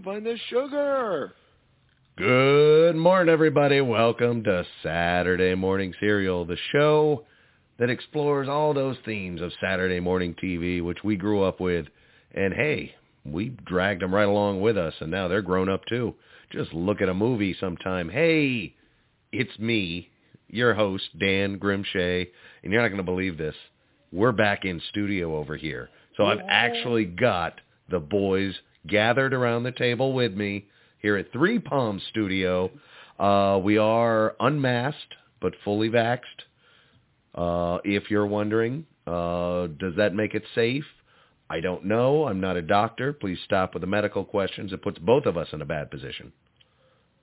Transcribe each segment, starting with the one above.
Can't find the sugar. Good morning, everybody. Welcome to Saturday Morning Serial, the show that explores all those themes of Saturday morning TV, which we grew up with. And hey, we dragged them right along with us, and now they're grown up too. Just look at a movie sometime. Hey, it's me, your host, Dan Grimshay, and you're not going to believe this. We're back in studio over here. So I've actually got the boys gathered around the table with me here at Three Palms Studio. Uh, we are unmasked but fully vaxxed. Uh, if you're wondering, uh, does that make it safe? I don't know. I'm not a doctor. Please stop with the medical questions. It puts both of us in a bad position.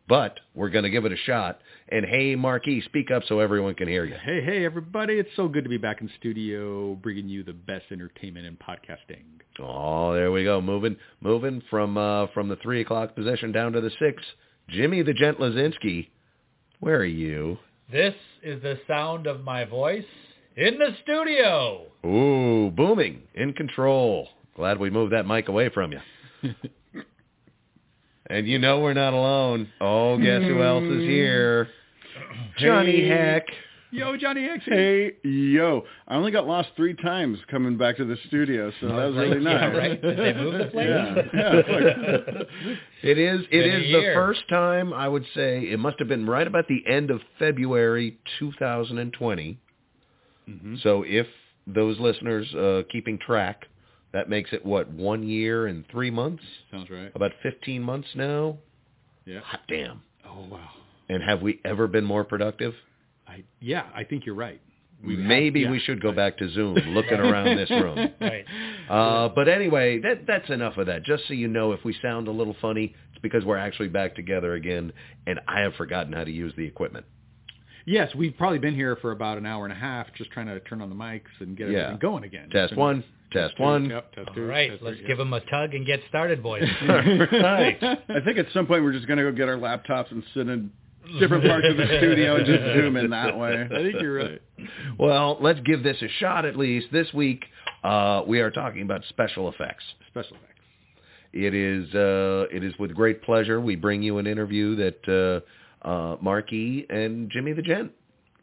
But we're going to give it a shot. And hey, Marquis, speak up so everyone can hear you. Hey, hey, everybody. It's so good to be back in studio bringing you the best entertainment and podcasting. Oh, there we go. Moving, moving from uh, from the three o'clock position down to the six. Jimmy the Gent Lazinski, where are you? This is the sound of my voice in the studio. Ooh, booming, in control. Glad we moved that mic away from you. and you know we're not alone. Oh, guess who else is here? Johnny Hey. Heck. Yo, Johnny Heck. Hey, yo. I only got lost three times coming back to the studio, so that was really nice. Yeah, right? Did they move the place? Yeah, yeah. it's like- It is. It Been is the first time I would say it must have been right about the end of February 2020. Mm-hmm. So if those listeners uh, keeping track, that makes it what one year and three months, Sounds right. about 15 months now. Yeah. Hot damn! Oh, wow. And have we ever been more productive? I Yeah, I think you're right. We have- Maybe yeah. we should go back to Zoom, looking around this room. Right. Uh, but anyway, that that's enough of that. Just so you know, if we sound a little funny, it's because we're actually back together again, and I have forgotten how to use the equipment. Yes, we've probably been here for about an hour and a half just trying to turn on the mics and get Yeah. everything going again. Test Been- one, test one. Yep, test two. right, test let's three, give yep. them a tug and get started, boys. right. I think at some point we're just going to go get our laptops and sit in different parts of the studio and just zoom in that way. I think you're right. Well, let's give this a shot at least. This week, uh, we are talking about special effects. Special effects. It is uh, it is with great pleasure we bring you an interview that uh, uh, Marquis and Jimmy the Gent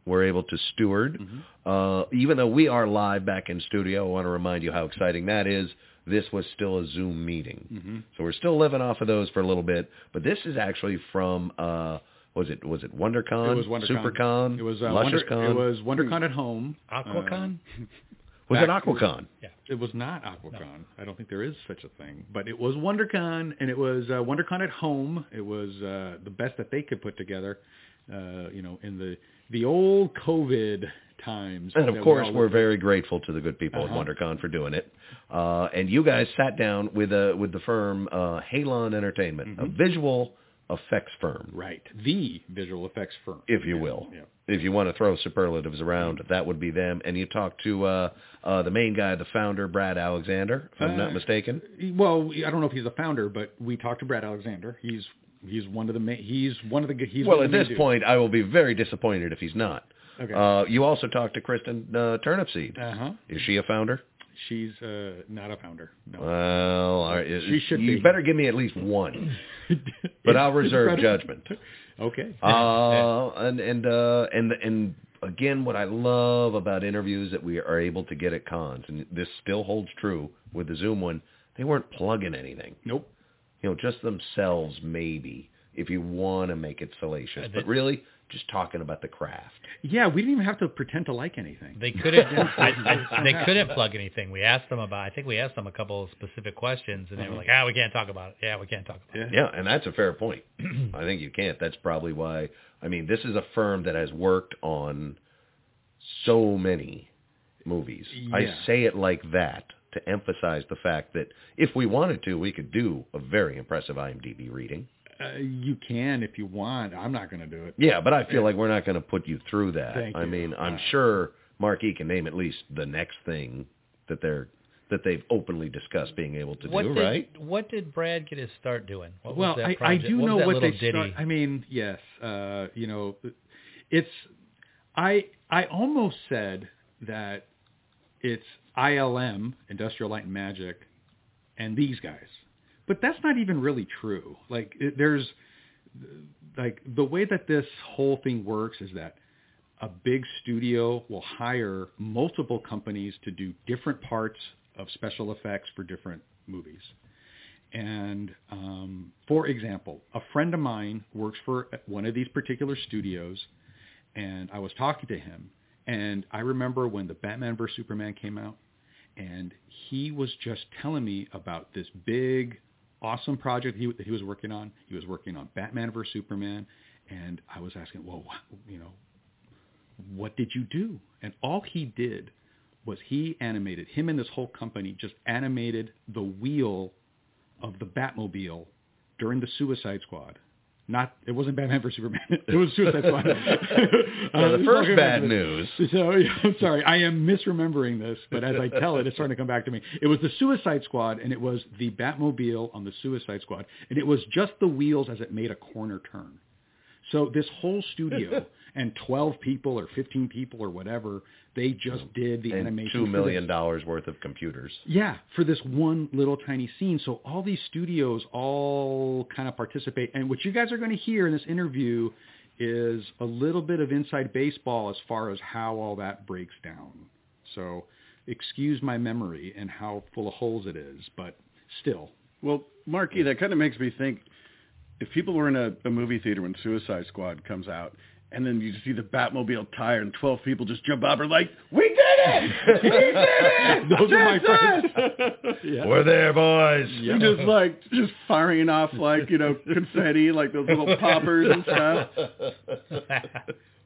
were able to steward. Uh, even though we are live back in studio, I want to remind you how exciting that is. This was still a Zoom meeting, so we're still living off of those for a little bit. But this is actually from uh, was it was it WonderCon, It was WonderCon. SuperCon, It was uh, Wonder, LusciousCon? It was WonderCon at home. Aquacon? was it back- AquaCon? It was not Aquacon. I don't think there is such a thing. But it was WonderCon, and it was uh, WonderCon at home. It was uh, the best that they could put together. Uh, you know, in the the old COVID times. And of we course, we're very grateful to the good people Uh-huh. at WonderCon for doing it. Uh, and you guys sat down with uh, with the firm uh, Halon Entertainment, a visual effects firm. Right, the visual effects firm, if you will. Yeah. If you want to throw superlatives around, that would be them. And you talked to uh, uh, the main guy, the founder, Brad Alexander, if I'm Uh, not mistaken. Well, I don't know if he's a founder, but we talked to Brad Alexander. He's he's one of the main. He's one of the. He's Well, at this point, I will be very disappointed if he's not. Okay. Uh, you also talked to Kristin uh, Turnipseed. uh huh. Is she a founder? She's uh, not a founder. No. Well, all right. She should you be. better give me at least one, but I'll reserve judgment. Okay. Uh, and and uh, and and again, what I love about interviews that we are able to get at cons, and this still holds true with the Zoom one, they weren't plugging anything. Nope. You know, just themselves maybe, if you want to make it salacious. But really, just talking about the craft. Yeah, we didn't even have to pretend to like anything. They couldn't. I, I, they couldn't plug anything. We asked them about. I think we asked them a couple of specific questions, and they were like, "Ah, we can't talk about it. Yeah, we can't talk about it." Yeah, and that's a fair point. I think you can't. That's probably why. I mean, this is a firm that has worked on so many movies. I say it like that to emphasize the fact that if we wanted to, we could do a very impressive IMDb reading. Uh, you can if you want. I'm not going to do it. Yeah, but I feel like we're not going to put you through that. Thank I you. mean, I'm Uh, sure Mark E can name at least the next thing that they're that they've openly discussed being able to What do, did right? What did Brad get his start doing? What well, was that I, I do what know what they ditty? start. I mean, yes, uh, you know, it's. I I almost said that it's ILM, Industrial Light and Magic, and these guys, but that's not even really true. Like, it, there's like the way that this whole thing works is that a big studio will hire multiple companies to do different parts of special effects for different movies. And um, for example, a friend of mine works for one of these particular studios, and I was talking to him, and I remember when the Batman vs Superman came out, and he was just telling me about this big, awesome project he, that he was working on. He was working on Batman vs Superman, and I was asking, well, you know, what did you do? And all he did was he animated, him and this whole company just animated the wheel of the Batmobile during the Suicide Squad. Not, it wasn't Batman vs Superman. It was Suicide Squad. So the Uh, first bad news. So yeah, I'm sorry, I am misremembering this, but as I tell it, it's starting to come back to me. It was the Suicide Squad, and it was the Batmobile on the Suicide Squad, and it was just the wheels as it made a corner turn. So this whole studio and 12 people or 15 people or whatever, they just did the and animation. Two million for this, dollars worth of computers. yeah, for this one little tiny scene. So all these studios all kind of participate. And what you guys are going to hear in this interview is a little bit of inside baseball as far as how all that breaks down. So excuse my memory and how full of holes it is, but still. Well, Marky, that kind of makes me think if people were in a, a movie theater when Suicide Squad comes out, and then you just see the Batmobile tire and 12 people just jump up and are like, we did it! We did it! Those are my Just friends. yeah. We're there, boys. And just like, just firing off like, you know, confetti, like those little poppers and stuff.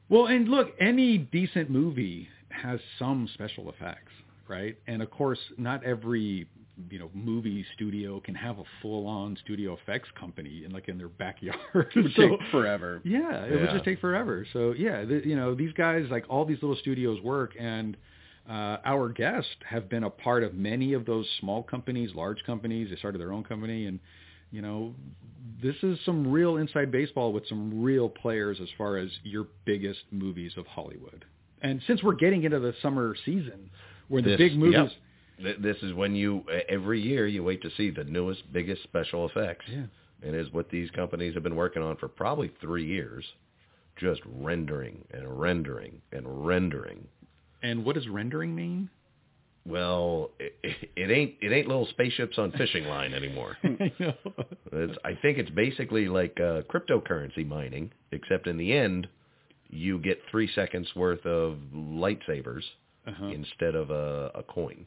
Well, and look, any decent movie has some special effects, right? And of course, not every you know movie studio can have a full-on studio effects company in like in their backyard. It would So- take forever. yeah, it would just take forever. So yeah, the, you know these guys like all these little studios work, and uh, our guests have been a part of many of those small companies, large companies. They started their own company, and you know this is some real inside baseball with some real players as far as your biggest movies of Hollywood. And since we're getting into the summer season, where the This- big movies, yep. This is when you every year you wait to see the newest, biggest special effects. Yeah. And is what these companies have been working on for probably three years, just rendering and rendering and rendering. and what does rendering mean? Well, it, it ain't it ain't little spaceships on fishing line anymore. I I think it's basically like uh, cryptocurrency mining, except in the end, you get three seconds worth of lightsabers Uh-huh. instead of a, a coin.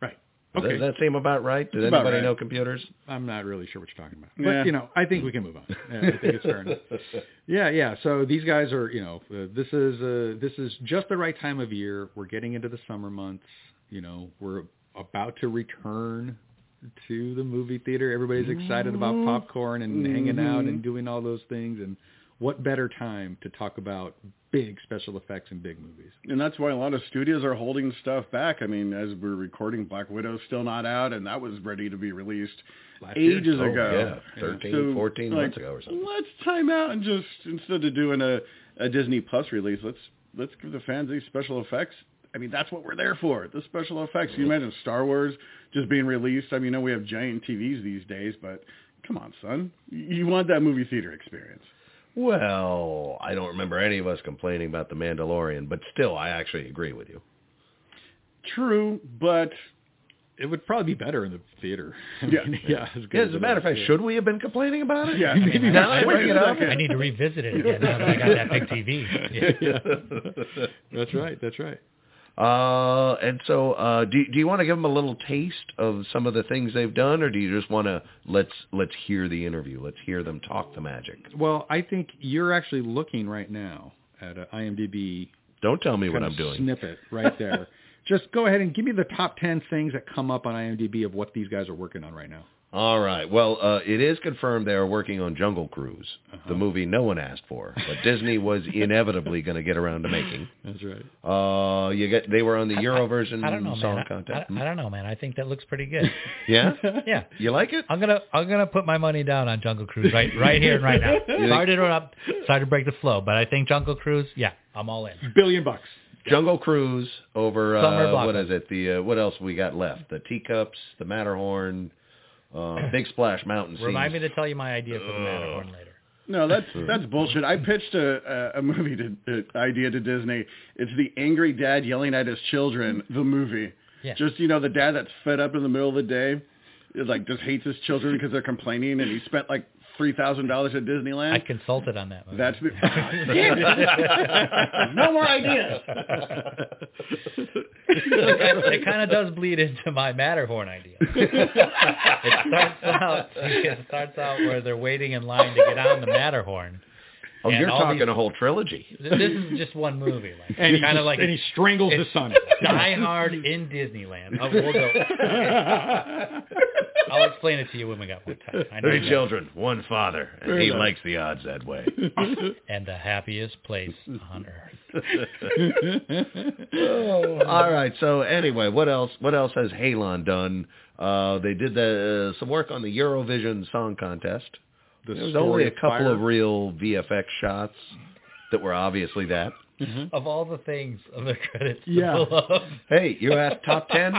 Right. Does Okay. that, that seem about right? Does It's about anybody right. know computers? I'm not really sure what you're talking about. Yeah. But, you know, I think we can move on. Yeah, I think it's fair enough. Yeah, yeah. So these guys are, you know, uh, this is uh, this is just the right time of year. We're getting into the summer months. You know, we're about to return to the movie theater. Everybody's excited about popcorn and hanging out and doing all those things. And what better time to talk about big special effects and big movies? And that's why a lot of studios are holding stuff back. I mean, as we're recording, Black Widow's still not out, and that was ready to be released Last year. ages Oh, ago. yeah, 13, So, 14 like, months ago or something. Let's time out and just instead of doing a, a Disney Plus release, let's let's give the fans these special effects. I mean, that's what we're there for. The special effects. You mentioned Star Wars just being released. I mean, I know we have giant TVs these days, but come on, son, you want that movie theater experience. Well, I don't remember any of us complaining about The Mandalorian, but still, I actually agree with you. True, but It would probably be better in the theater. I Yeah. mean, yeah. As, good Yeah, as a matter of fact, should we have been complaining about it? Yeah. Maybe now that I bring it up. I need to revisit it again now that I got that big TV. Yeah. That's right. That's right. Uh, and so, uh, do do you want to give them a little taste of some of the things they've done, or do you just want to let's let's hear the interview, let's hear them talk the magic? Well, I think you're actually looking right now at a IMDb Don't tell me what I'm doing. snippet right there. Just go ahead and give me the top ten things that come up on IMDb of what these guys are working on right now. All right. Well, uh, it is confirmed they are working on Jungle Cruise, Uh-huh. the movie no one asked for, but Disney was inevitably going to get around to making. That's right. Uh, you get they were on the Eurovision I don't know, Song man. I, Contest. I, I don't know, man. I think that looks pretty good. yeah, Yeah. you like it? I'm gonna I'm gonna put my money down on Jungle Cruise right right here and right now. Sorry to interrupt. Sorry to break the flow, but I think Jungle Cruise, yeah, I'm all in. Billion bucks. Jungle Cruise over uh, what is it? The uh, what else we got left? The teacups, the Matterhorn, uh, Big Splash Mountain. Remind me to tell you my idea for the Matterhorn later. no, that's that's bullshit. I pitched a a, a movie to uh, idea to Disney. It's the angry dad yelling at his children. The movie. Yeah. Just you know, the dad that's fed up in the middle of the day, is like just hates his children because they're complaining, and he spent like three thousand dollars at Disneyland. I consulted on that movie. That's the. No more ideas. it kind of does bleed into my Matterhorn idea. it starts out it starts out where they're waiting in line to get on the Matterhorn. Oh, and you're talking these- a whole trilogy. This is just one movie, like And he kind of just- like and he strangles it's his son. Die Hard in Disneyland. Oh, we'll go. I'll explain it to you when we got more time. I know Three you- children, one father, and he likes the odds that way. and the happiest place on earth. All right. So anyway, what else? What else has Halon done? Uh, they did the, uh, some work on the Eurovision Song Contest. The There was story only a couple fire. of real VFX shots that were obviously that. Mm-hmm. Of all the things on the credits, to Yeah. pull up, Hey, you asked top ten?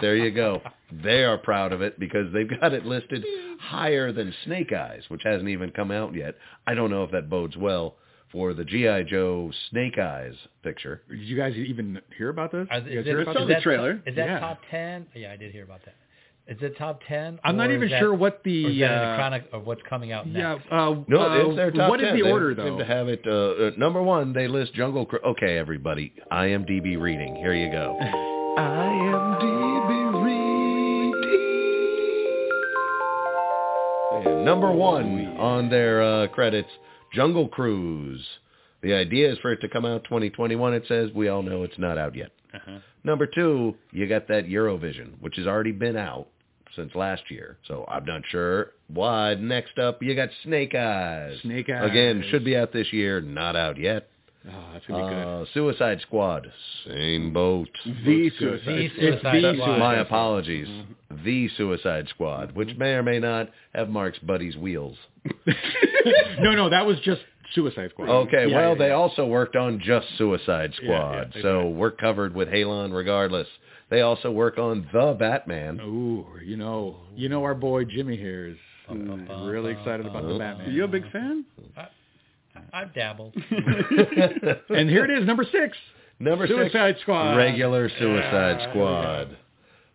There you go. They are proud of it because they've got it listed higher than Snake Eyes, which hasn't even come out yet. I don't know if that bodes well for the G.I. Joe Snake Eyes picture. Did you guys even hear about this? Are- You is, guys it, heard about saw this? the trailer. is that Yeah. top ten? Yeah, I did hear about that. Is it top ten? I'm not even is that- sure what the is that in uh, the chronic of what's coming out yeah. next? Uh, No, uh, it's their top What is 10. the They order seem though? to have it. Uh, uh, number one, they list Jungle. Cru- okay, everybody, IMDb reading. Here you go. IMDb reading. And number one on their uh, credits, Jungle Cruise. The idea is for it to come out 2021. It says we all know it's not out yet. Uh-huh. Number two, you got that Eurovision, which has already been out since last year. So I'm not sure why. Next up, you got Snake Eyes. Snake Eyes. Again, should be out this year, not out yet. Oh, that's gonna be good. Uh, Suicide Squad, same boat. The suicide. The Suicide the Squad. My apologies. The Suicide Squad, which may or may not have Mark's buddy's wheels. no, no, that was just Suicide Squad. Okay, Yeah, well, yeah, they yeah. also worked on just Suicide Squad, yeah, so exactly. we're covered with Halon regardless. They also work on The Batman. Ooh, you know, you know our boy Jimmy here is uh, really excited about the Batman. Are Batman. you a big fan? I've dabbled. and here it is, number six. Number Suicide six, Squad. regular Suicide Yeah, Squad,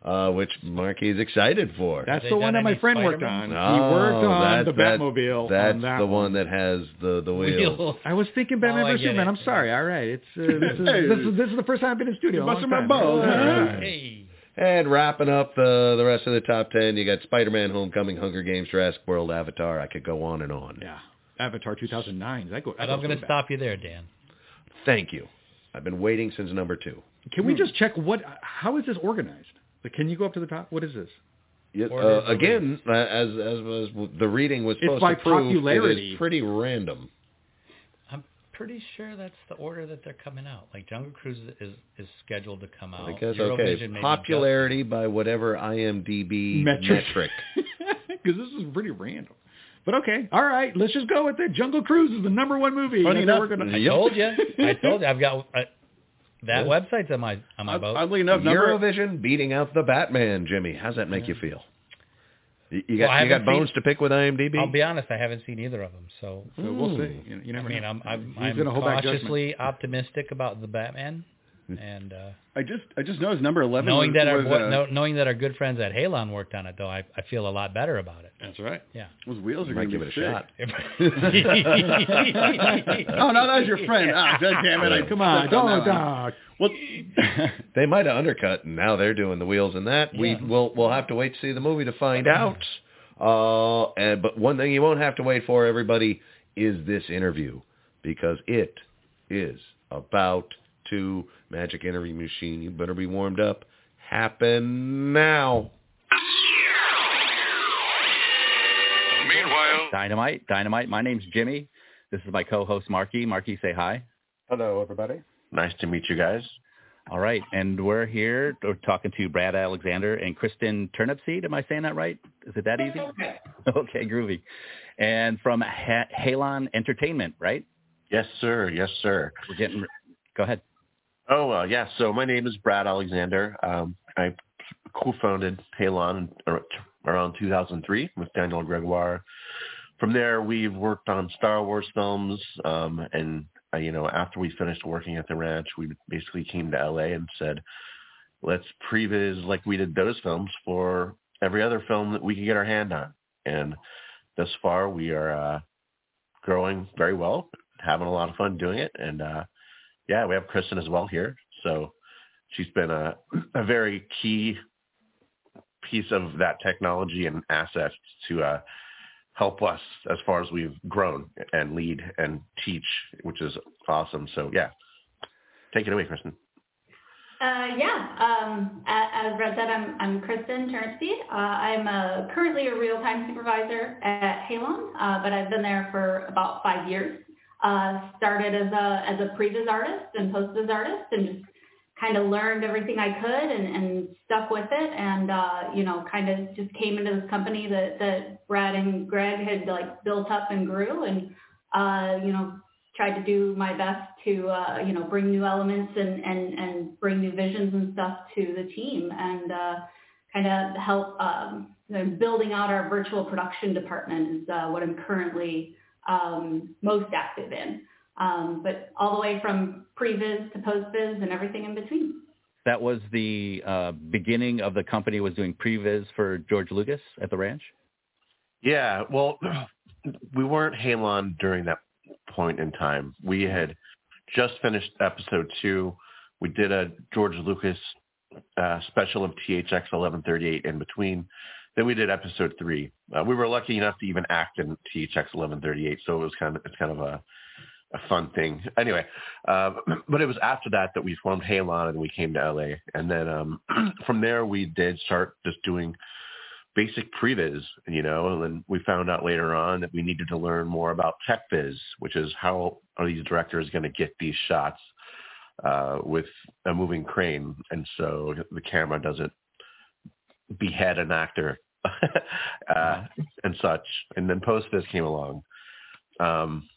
uh, which Marky is excited for. That's the one that my friend worked Spider-Man? on. he worked Oh, on the that's- Batmobile. That's on that the one that has the the wheels. Wheels. I was thinking Batman Oh, I vs get Superman. it. I'm sorry. All right, it's uh, this, is, Hey. this is this is the first time I've been in studio. in busting my balls. All right. Hey. And wrapping up the the rest of the top ten, you got Spider-Man: Homecoming, Hunger Games, Jurassic World, Avatar. I could go on and on. Yeah, Avatar 2009. That go. that And I'm goes going to stop you there, Dan. Thank you. I've been waiting since number two. Can we just check what? How is this organized? Like, can you go up to the top? What is this? Yeah, uh, again, uh, as as was the reading was It's supposed by to prove, it popularity. is pretty random. I'm pretty sure that's the order that they're coming out. Like Jungle Cruise is is scheduled to come out. I guess Eurovision okay. Popularity by whatever IMDb Metric. metric. Because this is pretty random. But okay, all right. Let's just go with it. Jungle Cruise is the number one movie. Funny enough, we're gonna- I told you. I told you. I've got uh, that website's on my on my boat. Oddly enough, number Eurovision beating out the Batman, Jimmy. How's that make you feel? You, you got Well, you got bones seen- to pick with IMDb. I'll be honest, I haven't seen either of them, so So we'll Hmm. see. You, you I never mean, know. I'm I'm, I'm gonna hold back judgment. cautiously optimistic about the Batman, and uh, I just I just noticed number eleven. knowing was, that our was, boy, uh, know, knowing that our good friends at Halon worked on it, though, I I feel a lot better about it. That's right. Yeah. those wheels are Might going to give be it a sick. shot. Oh no, that was your friend. Ah, God damn it! I Come on, stepped on don't dog. Well, They might have undercut, and now they're doing the wheels in that. We Yeah. will we'll have to wait to see the movie to find out. Uh, and but one thing you won't have to wait for, everybody, is this interview because it is about to magic interview machine. You better be warmed up. Happen now. Meanwhile, Dynamite, Dynamite. My name's Jimmy. This is my co-host Marky. Marky, say hi. Hello, everybody. Nice to meet you guys. All right, and we're here. We're talking to Brad Alexander and Kristin Turnipseed. Am I saying that right? Is it that easy? Okay, groovy. And from ha- Halon Entertainment, right? Yes, sir. Yes, sir. We're getting. Go ahead. Oh, uh, yeah. So my name is Brad Alexander. Um, I co-founded Halon ar- around 2003 with Daniel Gregoire. From there, we've worked on Star Wars films, um, and uh, you know, after we finished working at the ranch, we basically came to LA and said, "Let's previs like we did those films for every other film that we could get our hand on." And thus far, we are uh, growing very well, having a lot of fun doing it, and uh, yeah, we have Kristin as well here. So she's been a, a very key piece of that technology and assets to uh, help us as far as we've grown and lead and teach, which is awesome. So yeah, take it away, Kristin. Uh, yeah, um, as Brad said, I'm, I'm Kristin Turnipseed. Uh, I'm uh currently a real-time supervisor at Halon, uh, but I've been there for about five years. Uh, started as a as a previs artist and post-vis artist, and just kind of learned everything I could and, and stuck with it, and uh, you know, kind of just came into this company that that Brad and Greg had like built up and grew, and uh, you know, tried to do my best to uh, you know bring new elements and, and, and bring new visions and stuff to the team and uh, kind of help um, you know, building out our virtual production department is uh, what I'm currently um, most active in. Um, but all the way from pre-viz to post-viz and everything in between. That was the uh, beginning of the company was doing previs for George Lucas at the ranch. Yeah, well, we weren't Halon during that point in time. We had just finished episode two. We did a George Lucas uh, special of THX 1138 in between. Then we did episode three. Uh, we were lucky enough to even act in THX 1138, so it was kind of it's kind of a a fun thing. Anyway, uh, but it was after that that we formed Halon and we came to LA, and then um, from there we did start just doing basic previs, you know, and then we found out later on that we needed to learn more about tech viz, which is how are these directors going to get these shots uh, with a moving crane, and so the camera doesn't behead an actor uh, and such. And then post came along, um,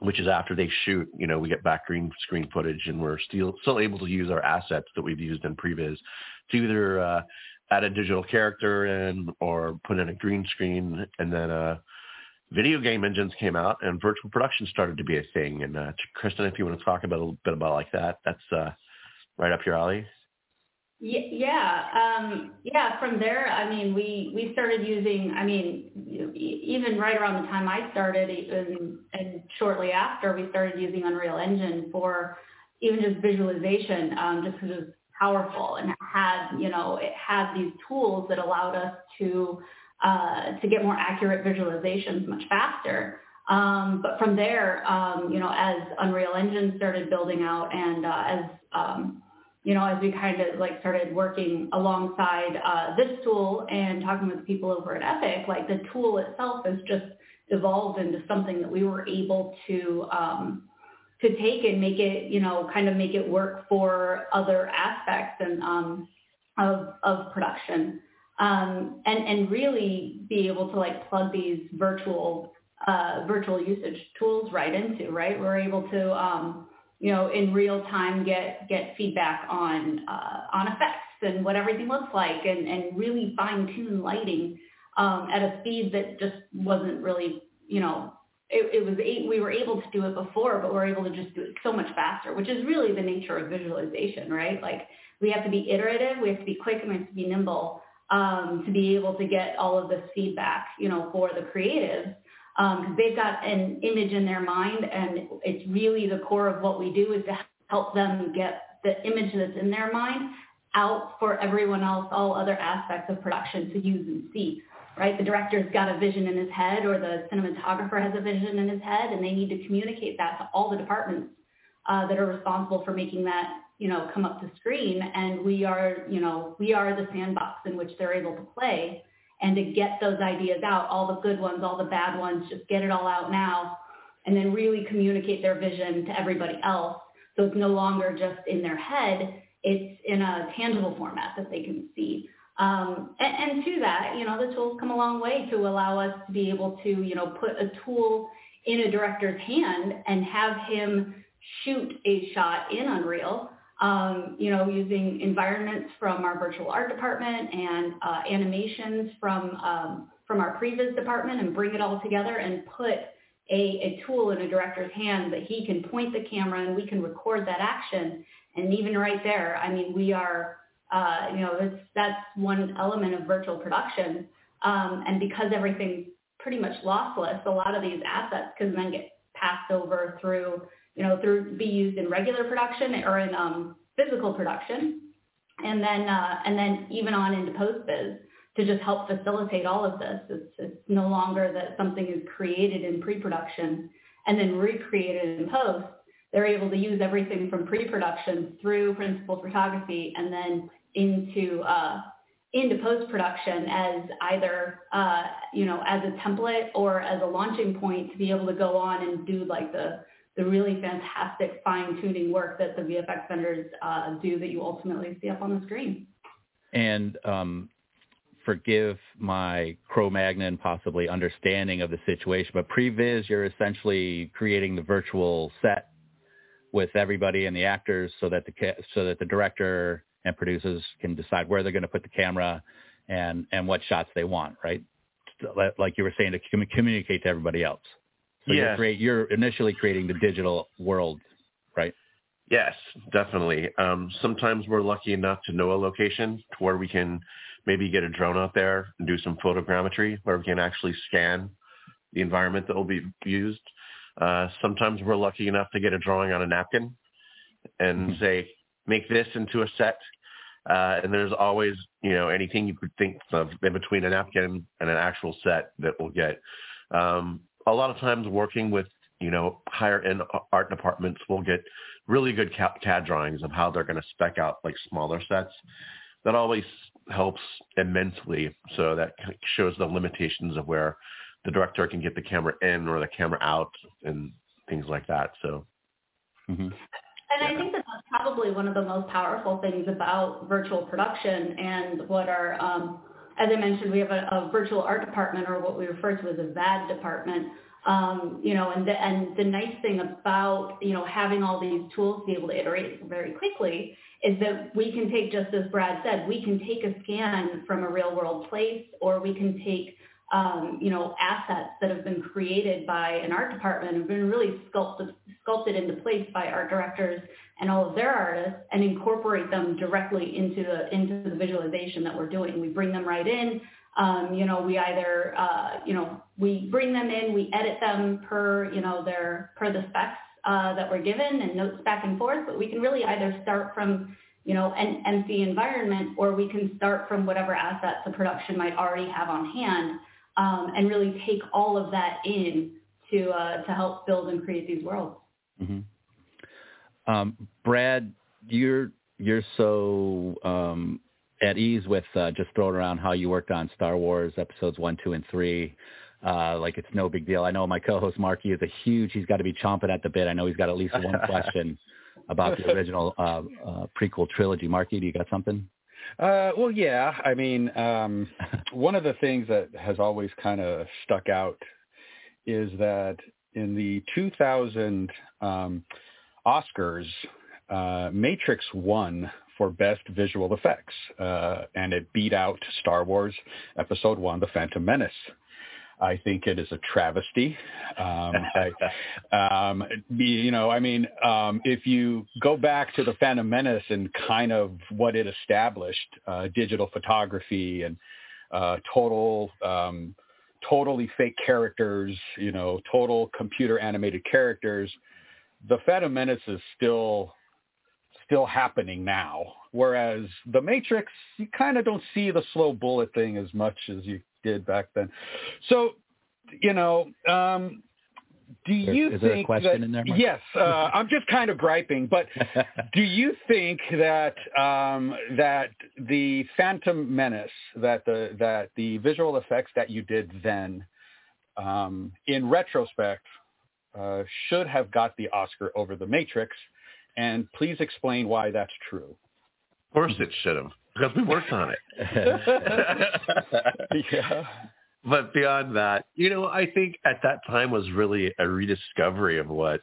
which is after they shoot. You know, we get back green screen footage, and we're still still able to use our assets that we've used in previs to either uh, add a digital character in or put in a green screen, and then uh, video game engines came out and virtual production started to be a thing. And uh, Kristin, if you want to talk about a little bit about like that, that's uh, right up your alley. Ye- Yeah, um, yeah. From there, I mean, we we started using. I mean, even right around the time I started, even and shortly after, we started using Unreal Engine for even just visualization, um, just because it was powerful and had, you know, it had these tools that allowed us to uh, to get more accurate visualizations much faster. Um, but from there, um, you know, as Unreal Engine started building out and uh, as um, you know, as we kind of like started working alongside uh, this tool and talking with people over at Epic, like the tool itself has just evolved into something that we were able to um, to take and make it, you know, kind of make it work for other aspects and um, of of production, um, and and really be able to like plug these virtual uh, virtual usage tools right into, right? We're able to um, you know, in real time get get feedback on uh, on effects and what everything looks like, and and really fine tune lighting um, at a speed that just wasn't really, you know, it, it was we were able to do it before, but we're able to just do it so much faster, which is really the nature of visualization, right? Like we have to be iterative, we have to be quick, and we have to be nimble um, to be able to get all of this feedback, you know, for the creatives. Um, they've got an image in their mind, and it's really the core of what we do is to help them get the image that's in their mind out for everyone else, all other aspects of production to use and see right? The director's got a vision in his head or the cinematographer has a vision in his head and they need to communicate that to all the departments uh, that are responsible for making that, you know, come up to screen. And we are, you know, we are the sandbox in which they're able to play and to get those ideas out, all the good ones, all the bad ones, just get it all out now and then really communicate their vision to everybody else. So it's no longer just in their head, it's in a tangible format that they can see. Um, and, and to that, you know, the tools come a long way to allow us to be able to, you know, put a tool in a director's hand and have him shoot a shot in Unreal, um, you know, using environments from our virtual art department and uh, animations from um, from our previs department and bring it all together and put a, a tool in a director's hand that he can point the camera and we can record that action. And even right there, I mean, we are uh, you know, that's, that's one element of virtual production. Um, and because everything's pretty much lossless, a lot of these assets can then get passed over through, you know, through be used in regular production or in um, physical production, and then uh, and then even on into post-vis to just help facilitate all of this. It's, it's no longer that something is created in pre-production and then recreated in post. They're able to use everything from pre-production through principal photography and then into uh, into post production as either uh, you know as a template or as a launching point to be able to go on and do like the the really fantastic fine tuning work that the VFX vendors uh, do that you ultimately see up on the screen. And um, forgive my Cro-Magnon possibly understanding of the situation, but previs you're essentially creating the virtual set with everybody and the actors so that the so that the director and producers can decide where they're going to put the camera and and what shots they want, right? Like you were saying, to communicate to everybody else. So yes. you're, create, you're initially creating the digital world, right? Yes, definitely. Um, sometimes we're lucky enough to know a location to where we can maybe get a drone out there and do some photogrammetry where we can actually scan the environment that will be used. Uh, sometimes we're lucky enough to get a drawing on a napkin and mm-hmm. say, make this into a set. Uh, and there's always, you know, anything you could think of in between a napkin and an actual set that we'll get. Um, a lot of times working with, you know, higher end art departments, we'll get really good CAD drawings of how they're going to spec out like smaller sets. That always helps immensely. So that shows the limitations of where the director can get the camera in or the camera out and things like that. So. Mm-hmm. And I think that that's probably one of the most powerful things about virtual production and what our, um, as I mentioned, we have a, a, virtual art department or what we refer to as a VAD department. Um, you know, and the, and the nice thing about, you know, having all these tools to be able to iterate very quickly is that we can take, just as Brad said, we can take a scan from a real world place or we can take um, you know, assets that have been created by an art department have been really sculpted, sculpted into place by art directors and all of their artists and incorporate them directly into the, into the visualization that we're doing. We bring them right in. Um, you know, we either, uh, you know, we bring them in, we edit them per, you know, their, per the specs uh, that we're given and notes back and forth, but we can really either start from you know, an empty environment, or we can start from whatever assets the production might already have on hand um, and really take all of that in to uh, to help build and create these worlds. Mm-hmm. Um, Brad, you're you're so um, at ease with uh, just throwing around how you worked on Star Wars episodes one, two, and three. Uh, like it's no big deal. I know my co-host Marky is a huge. He's got to be chomping at the bit. I know he's got at least one question about the original uh, uh, prequel trilogy. Marky, do you got something? Uh, well, yeah. I mean, um, one of the things that has always kind of stuck out is that in the 2000 um, Oscars, uh, Matrix won for best visual effects, uh, and it beat out Star Wars Episode One: The Phantom Menace. I think it is a travesty. Um, I, um, you know, I mean, um, if you go back to the Phantom Menace and kind of what it established, uh, digital photography and uh, total, um, totally fake characters, you know, total computer animated characters, the Phantom Menace is still still happening now. Whereas the Matrix, you kind of don't see the slow bullet thing as much as you did back then. So, you know, um, do you is there a think question that, in there, Mark? yes, uh, I'm just kind of griping, but do you think that um, that the Phantom Menace, that the that the visual effects that you did then, um, in retrospect, uh, should have got the Oscar over The Matrix? And please explain why that's true. Of course it should have, because we worked on it. yeah. But beyond that, you know, I think at that time was really a rediscovery of what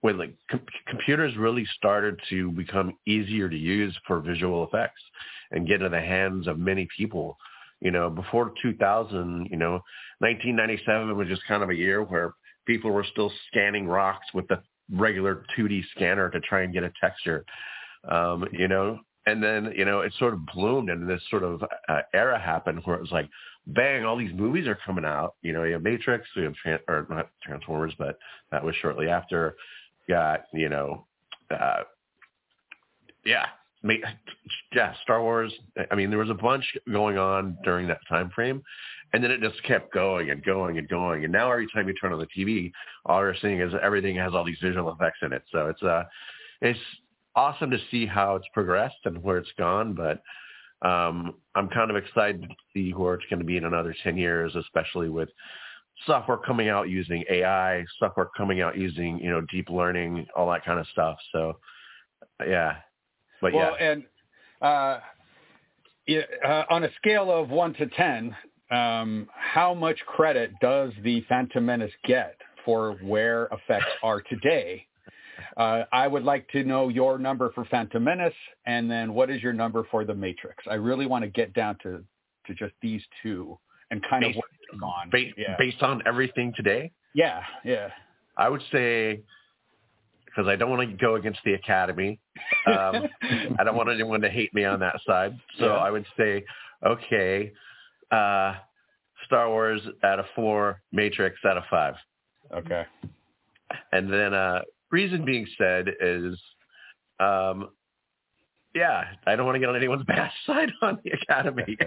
when like com- computers really started to become easier to use for visual effects and get in the hands of many people. You know, before 2000, you know, 1997 was just kind of a year where people were still scanning rocks with the regular 2D scanner to try and get a texture. Um, you know, and then you know it sort of bloomed and this sort of uh, era happened where it was like bang all these movies are coming out. You know you have matrix you have Tran- or not transformers but that was shortly after got you know uh yeah yeah star wars. I mean there was a bunch going on during that time frame and then it just kept going and going and going and now every time you turn on the tv all you're seeing is everything has all these visual effects in it so it's uh it's awesome to see how it's progressed and where it's gone, but um, I'm kind of excited to see where it's going to be in another 10 years, especially with software coming out using AI, software coming out using, you know, deep learning, all that kind of stuff. So, yeah. But well, yeah, and uh, yeah, uh, on a scale of one to ten, um, how much credit does the Phantom Menace get for where effects are today? Uh, I would like to know your number for Phantom Menace, and then what is your number for The Matrix? I really want to get down to to just these two and kind of Based- what they've gone. ba- yeah. based on everything today, yeah, yeah. I would say, because I don't want to go against the Academy, um, I don't want anyone to hate me on that side. So Yeah. I would say, okay, uh, Star Wars out of four, Matrix out of five. Okay. And then uh, reason being said is, um, yeah, I don't want to get on anyone's bad side on the Academy.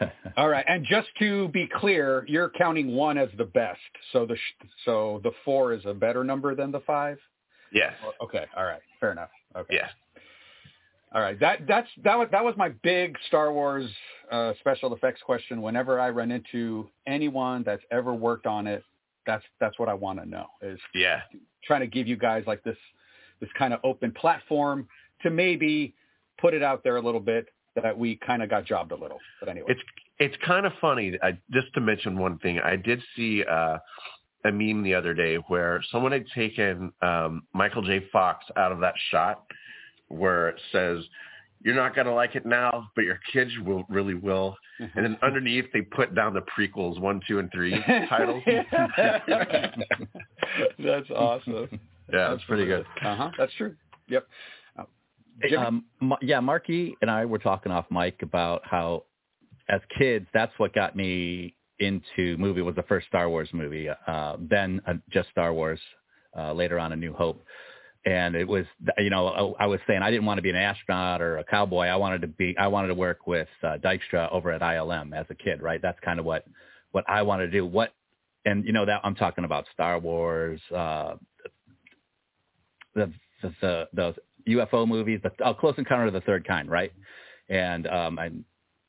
All right, and just to be clear, you're counting one as the best. So the sh- so the four is a better number than the five. yes. Okay, all right, fair enough. Okay, Yeah. All right. That that's that was that was my big Star Wars uh, special effects question. Whenever I run into anyone that's ever worked on it, that's that's what I want to know. Is Yeah. trying to give you guys like this this kind of open platform to maybe put it out there a little bit that we kind of got jobbed a little. But anyway, It's it's kind of funny. I, just to mention one thing, I did see uh, a meme the other day where someone had taken um, Michael J. Fox out of that shot where it says, "You're not gonna like it now, but your kids will really will." And then underneath they put down the prequels one, two, and three titles. That's awesome. Yeah, it's pretty good. Uh huh. That's true. Yep. Jimmy? Um, Ma- yeah, Marky and I were talking off mic about how, as kids, that's what got me into movie. Was the first Star Wars movie. Uh, then uh, just Star Wars. Uh, later on, A New Hope. And it was, you know, I, I was saying I didn't want to be an astronaut or a cowboy. I wanted to be, I wanted to work with uh, Dykstra over at ILM as a kid, right? That's kind of what, what I wanted to do. What, and you know that I'm talking about Star Wars, uh, the the the, the UFO movies, the uh, Close Encounter of the Third Kind, right? And um and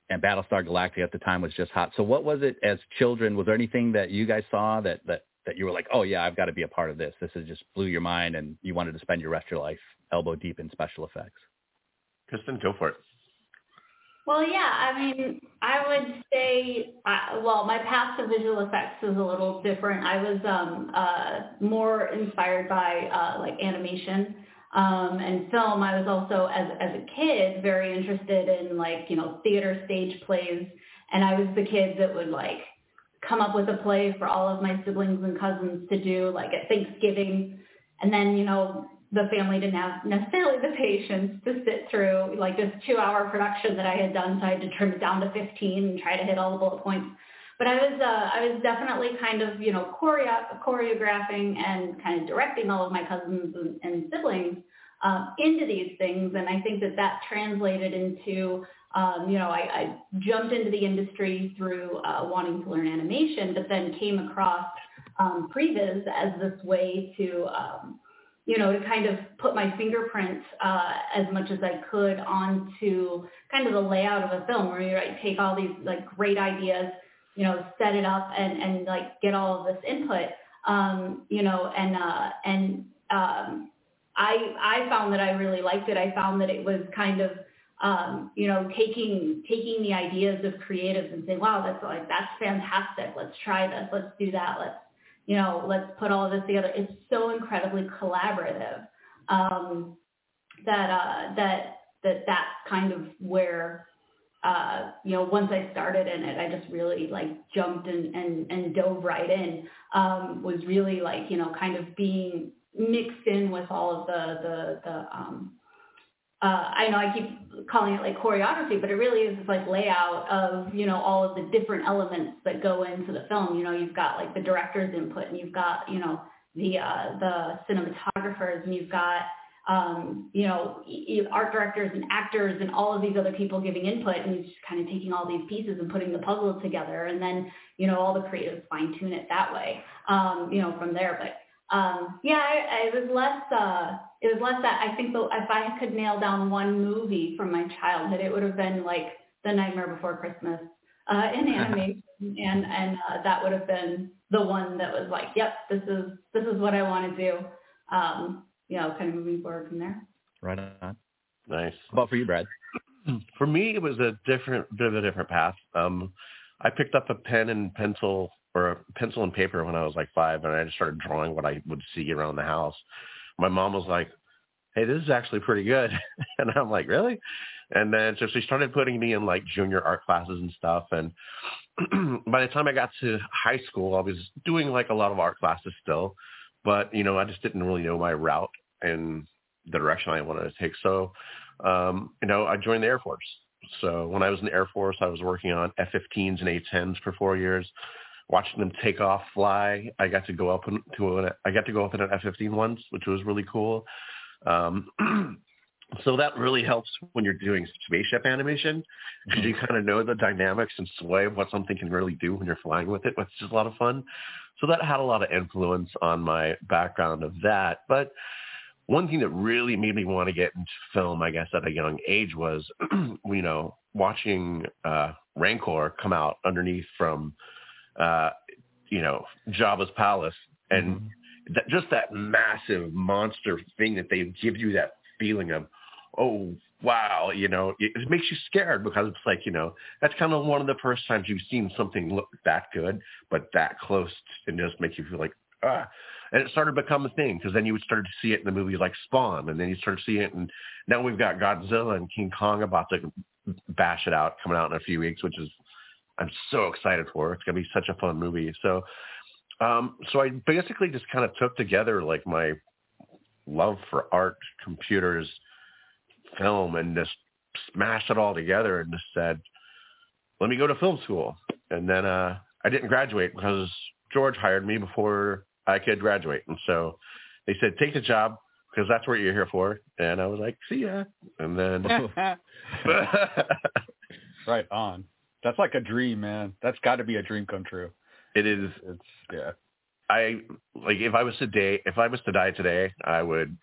and Battlestar Galactica at the time was just hot. So what was it as children? Was there anything that you guys saw that that that you were like, oh yeah, I've got to be a part of this. This has just blew your mind, and you wanted to spend your rest of your life elbow deep in special effects. Kristin, go for it. Well, yeah, I mean, I would say, uh, well, my path to visual effects is a little different. I was um, uh, more inspired by uh, like animation. um, and film, I was also as as a kid very interested in like you know theater stage plays, and I was the kid that would like come up with a play for all of my siblings and cousins to do like at Thanksgiving, and then you know the family didn't have necessarily the patience to sit through like this two hour production that I had done, so I had to trim it down to 15 and try to hit all the bullet points. But I was uh, I was definitely kind of you know choreo- choreographing and kind of directing all of my cousins and, and siblings um, into these things, and I think that that translated into um, you know I, I jumped into the industry through uh, wanting to learn animation, but then came across um, previs as this way to um, you know, to kind of put my fingerprint uh, as much as I could onto kind of the layout of a film where you take all these like great ideas, you know, set it up and, and like get all of this input, um, you know, and, uh, and um, I, I found that I really liked it. I found that it was kind of, um, you know, taking, taking the ideas of creatives and saying, wow, that's like, that's fantastic. Let's try this. Let's do that. Let's, you know, let's put all of this together. It's so incredibly collaborative um, that uh, that that that's kind of where uh, you know once I started in it, I just really like jumped and and, and dove right in. Um, was really like you know kind of being mixed in with all of the the the um, uh, I know I keep calling it like choreography, but it really is this like layout of, you know, all of the different elements that go into the film. You know, you've got like the director's input and you've got, you know, the, uh, the cinematographers and you've got, um, you know, art directors and actors and all of these other people giving input and just kind of taking all these pieces and putting the puzzle together and then, you know, all the creatives fine tune it that way, um, you know, from there. But um, yeah, I, I was less, uh, it was less that I think the, if I could nail down one movie from my childhood, it would have been like The Nightmare Before Christmas uh, in animation, and and uh, that would have been the one that was like, yep, this is this is what I want to do. Um, you know, kind of moving forward from there. Right on. Nice. How about for you, Brad? For me, it was a different bit of a different path. Um, I picked up a pen and pencil or a pencil and paper when I was like five, and I just started drawing what I would see around the house my mom was like, hey, this is actually pretty good. and I'm like, really? And then so she started putting me in like junior art classes and stuff. And by the time I got to high school, I was doing like a lot of art classes still, but you know, I just didn't really know my route and the direction I wanted to take. So, um, you know, I joined the Air Force. So when I was in the Air Force, I was working on F-15s and A-10s for four years watching them take off, fly. I got to go up to an, I got to go up in an F-15 once, which was really cool. Um, so that really helps when you're doing spaceship animation because you kind of know the dynamics and sway of what something can really do when you're flying with it, which is a lot of fun. So that had a lot of influence on my background of that. But one thing that really made me want to get into film, I guess, at a young age was, you know, watching uh, Rancor come out underneath from uh, you know, Jabba's palace, and mm-hmm. that, just that massive monster thing that they give you that feeling of, oh wow, you know, it, it makes you scared because it's like, you know, that's kind of one of the first times you've seen something look that good, but that close, and just make you feel like ah. And it started to become a thing because then you would start to see it in the movies like Spawn, and then you start to see it, and now we've got Godzilla and King Kong about to bash it out coming out in a few weeks, which is I'm so excited for. It's gonna be such a fun movie. So, um, so I basically just kind of took together like my love for art, computers, film, and just smashed it all together and just said, "Let me go to film school." And then uh, I didn't graduate because George hired me before I could graduate, and so they said, "Take the job." Because that's what you're here for, and I was like, "See ya," and then right on. That's like a dream, man. That's got to be a dream come true. It is. It's yeah. I like if I was to die, if I was to die today, I would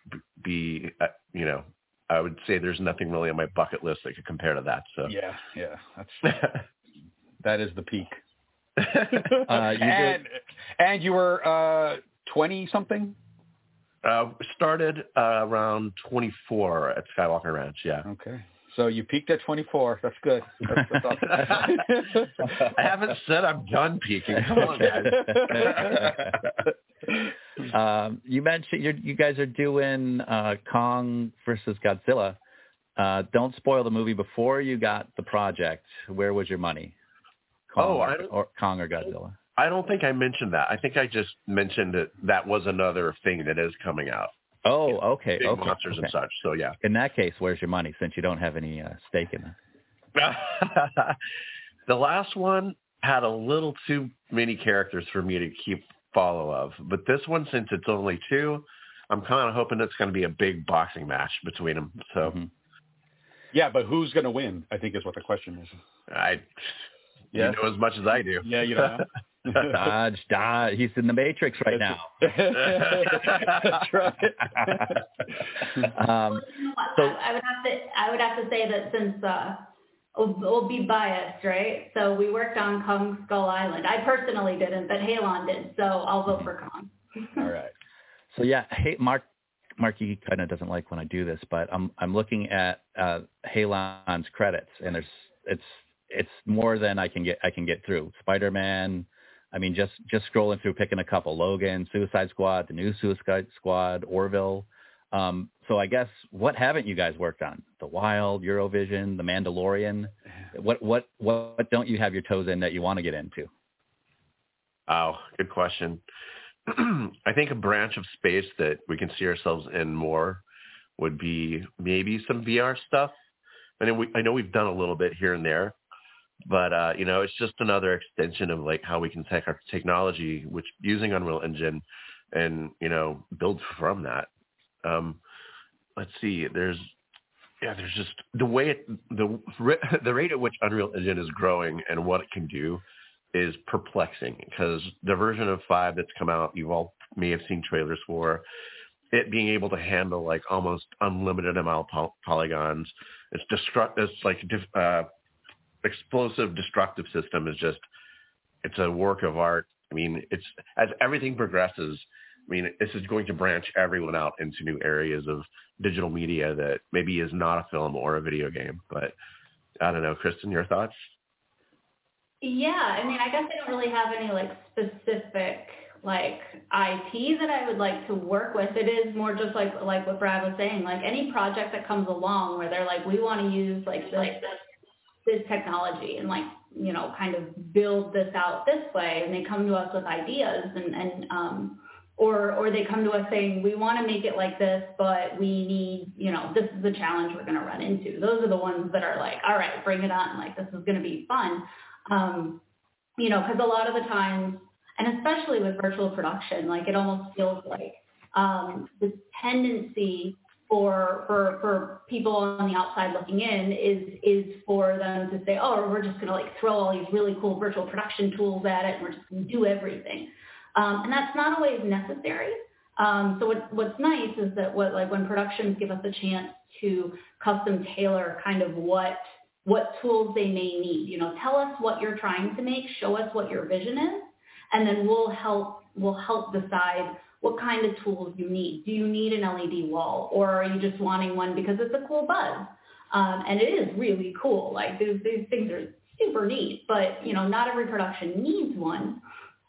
be, uh, you know, I would say there's nothing really on my bucket list that could compare to that. So yeah, yeah, that's that is the peak. uh, you and did... and you were uh, twenty something. Uh, started uh, around 24 at Skywalker Ranch. Yeah. Okay. So you peaked at 24. That's good. That's, that's awesome. I haven't said I'm done peaking. Come on, guys. Um, you mentioned you're, you guys are doing uh, Kong versus Godzilla. Uh, don't spoil the movie before you got the project. Where was your money? Kong Oh, or, I or Kong or Godzilla? I don't think I mentioned that. I think I just mentioned that that was another thing that is coming out. Oh, okay, Big okay. monsters and such. So yeah. In that case, where's your money? Since you don't have any uh, stake in it. the last one had a little too many characters for me to keep follow of, but this one, since it's only two, I'm kind of hoping it's going to be a big boxing match between them. So Mhm. Yeah, but who's going to win? I think is what the question is. I, Yeah. you know as much as I do. Yeah, you know. Dodge, dodge. He's in the Matrix right now. That's right. um, Well, you know what? so- I, I would have to I would have to say that since uh we'll, we'll be biased, right? So we worked on Kong Skull Island. I personally didn't, but Halon did, so I'll vote for Kong. All right. So yeah, hey, Mark, Marky kind of doesn't like when I do this, but I'm I'm looking at uh, Halon's credits, and there's it's it's more than I can get I can get through. Spider-Man, I mean, just just scrolling through, picking a couple: Logan, Suicide Squad, the new Suicide Squad, Orville. Um, so I guess what haven't you guys worked on? The Wild, Eurovision, The Mandalorian. What what what don't you have your toes in that you want to get into? Oh, good question. I think a branch of space that we can see ourselves in more would be maybe some VR stuff. I know we, I know we've done a little bit here and there, but uh, you know, it's just another extension of like how we can take our technology, which using Unreal Engine, and you know, build from that. Um, let's see. There's yeah, there's just the way it, the the rate at which Unreal Engine is growing and what it can do is perplexing because the version of five that's come out, you've all may have seen trailers for it being able to handle like almost unlimited amount of poly- polygons. It's destruct. It's like uh, explosive destructive system is just it's a work of art. I mean, it's as everything progresses. I mean, this is going to branch everyone out into new areas of digital media that maybe is not a film or a video game. But I don't know, Kristin, your thoughts? Yeah, I mean, I guess I don't really have any like specific like IP that I would like to work with. It is more just like like what Brad was saying, like any project that comes along where they're like, we want to use like this this technology and like you know kind of build this out this way, and they come to us with ideas and and um or or they come to us saying we want to make it like this, but we need you know this is the challenge we're going to run into. Those are the ones that are like, all right, bring it on, like this is going to be fun um, you know, because a lot of the times, and especially with virtual production, like it almost feels like um, the tendency for for for people on the outside looking in is is for them to say, oh, we're just to like throw all these really cool virtual production tools at it, and we're just to do everything, um, and that's not always necessary. Um, so what, what's nice is that what like when productions give us a chance to custom tailor kind of what what tools they may need. You know, tell us what you're trying to make, show us what your vision is, and then we'll help we'll help decide what kind of tools you need. Do you need an LED wall, or are you just wanting one because it's a cool buzz? Um, and it is really cool. Like these these things are super neat, but you know, not every production needs one.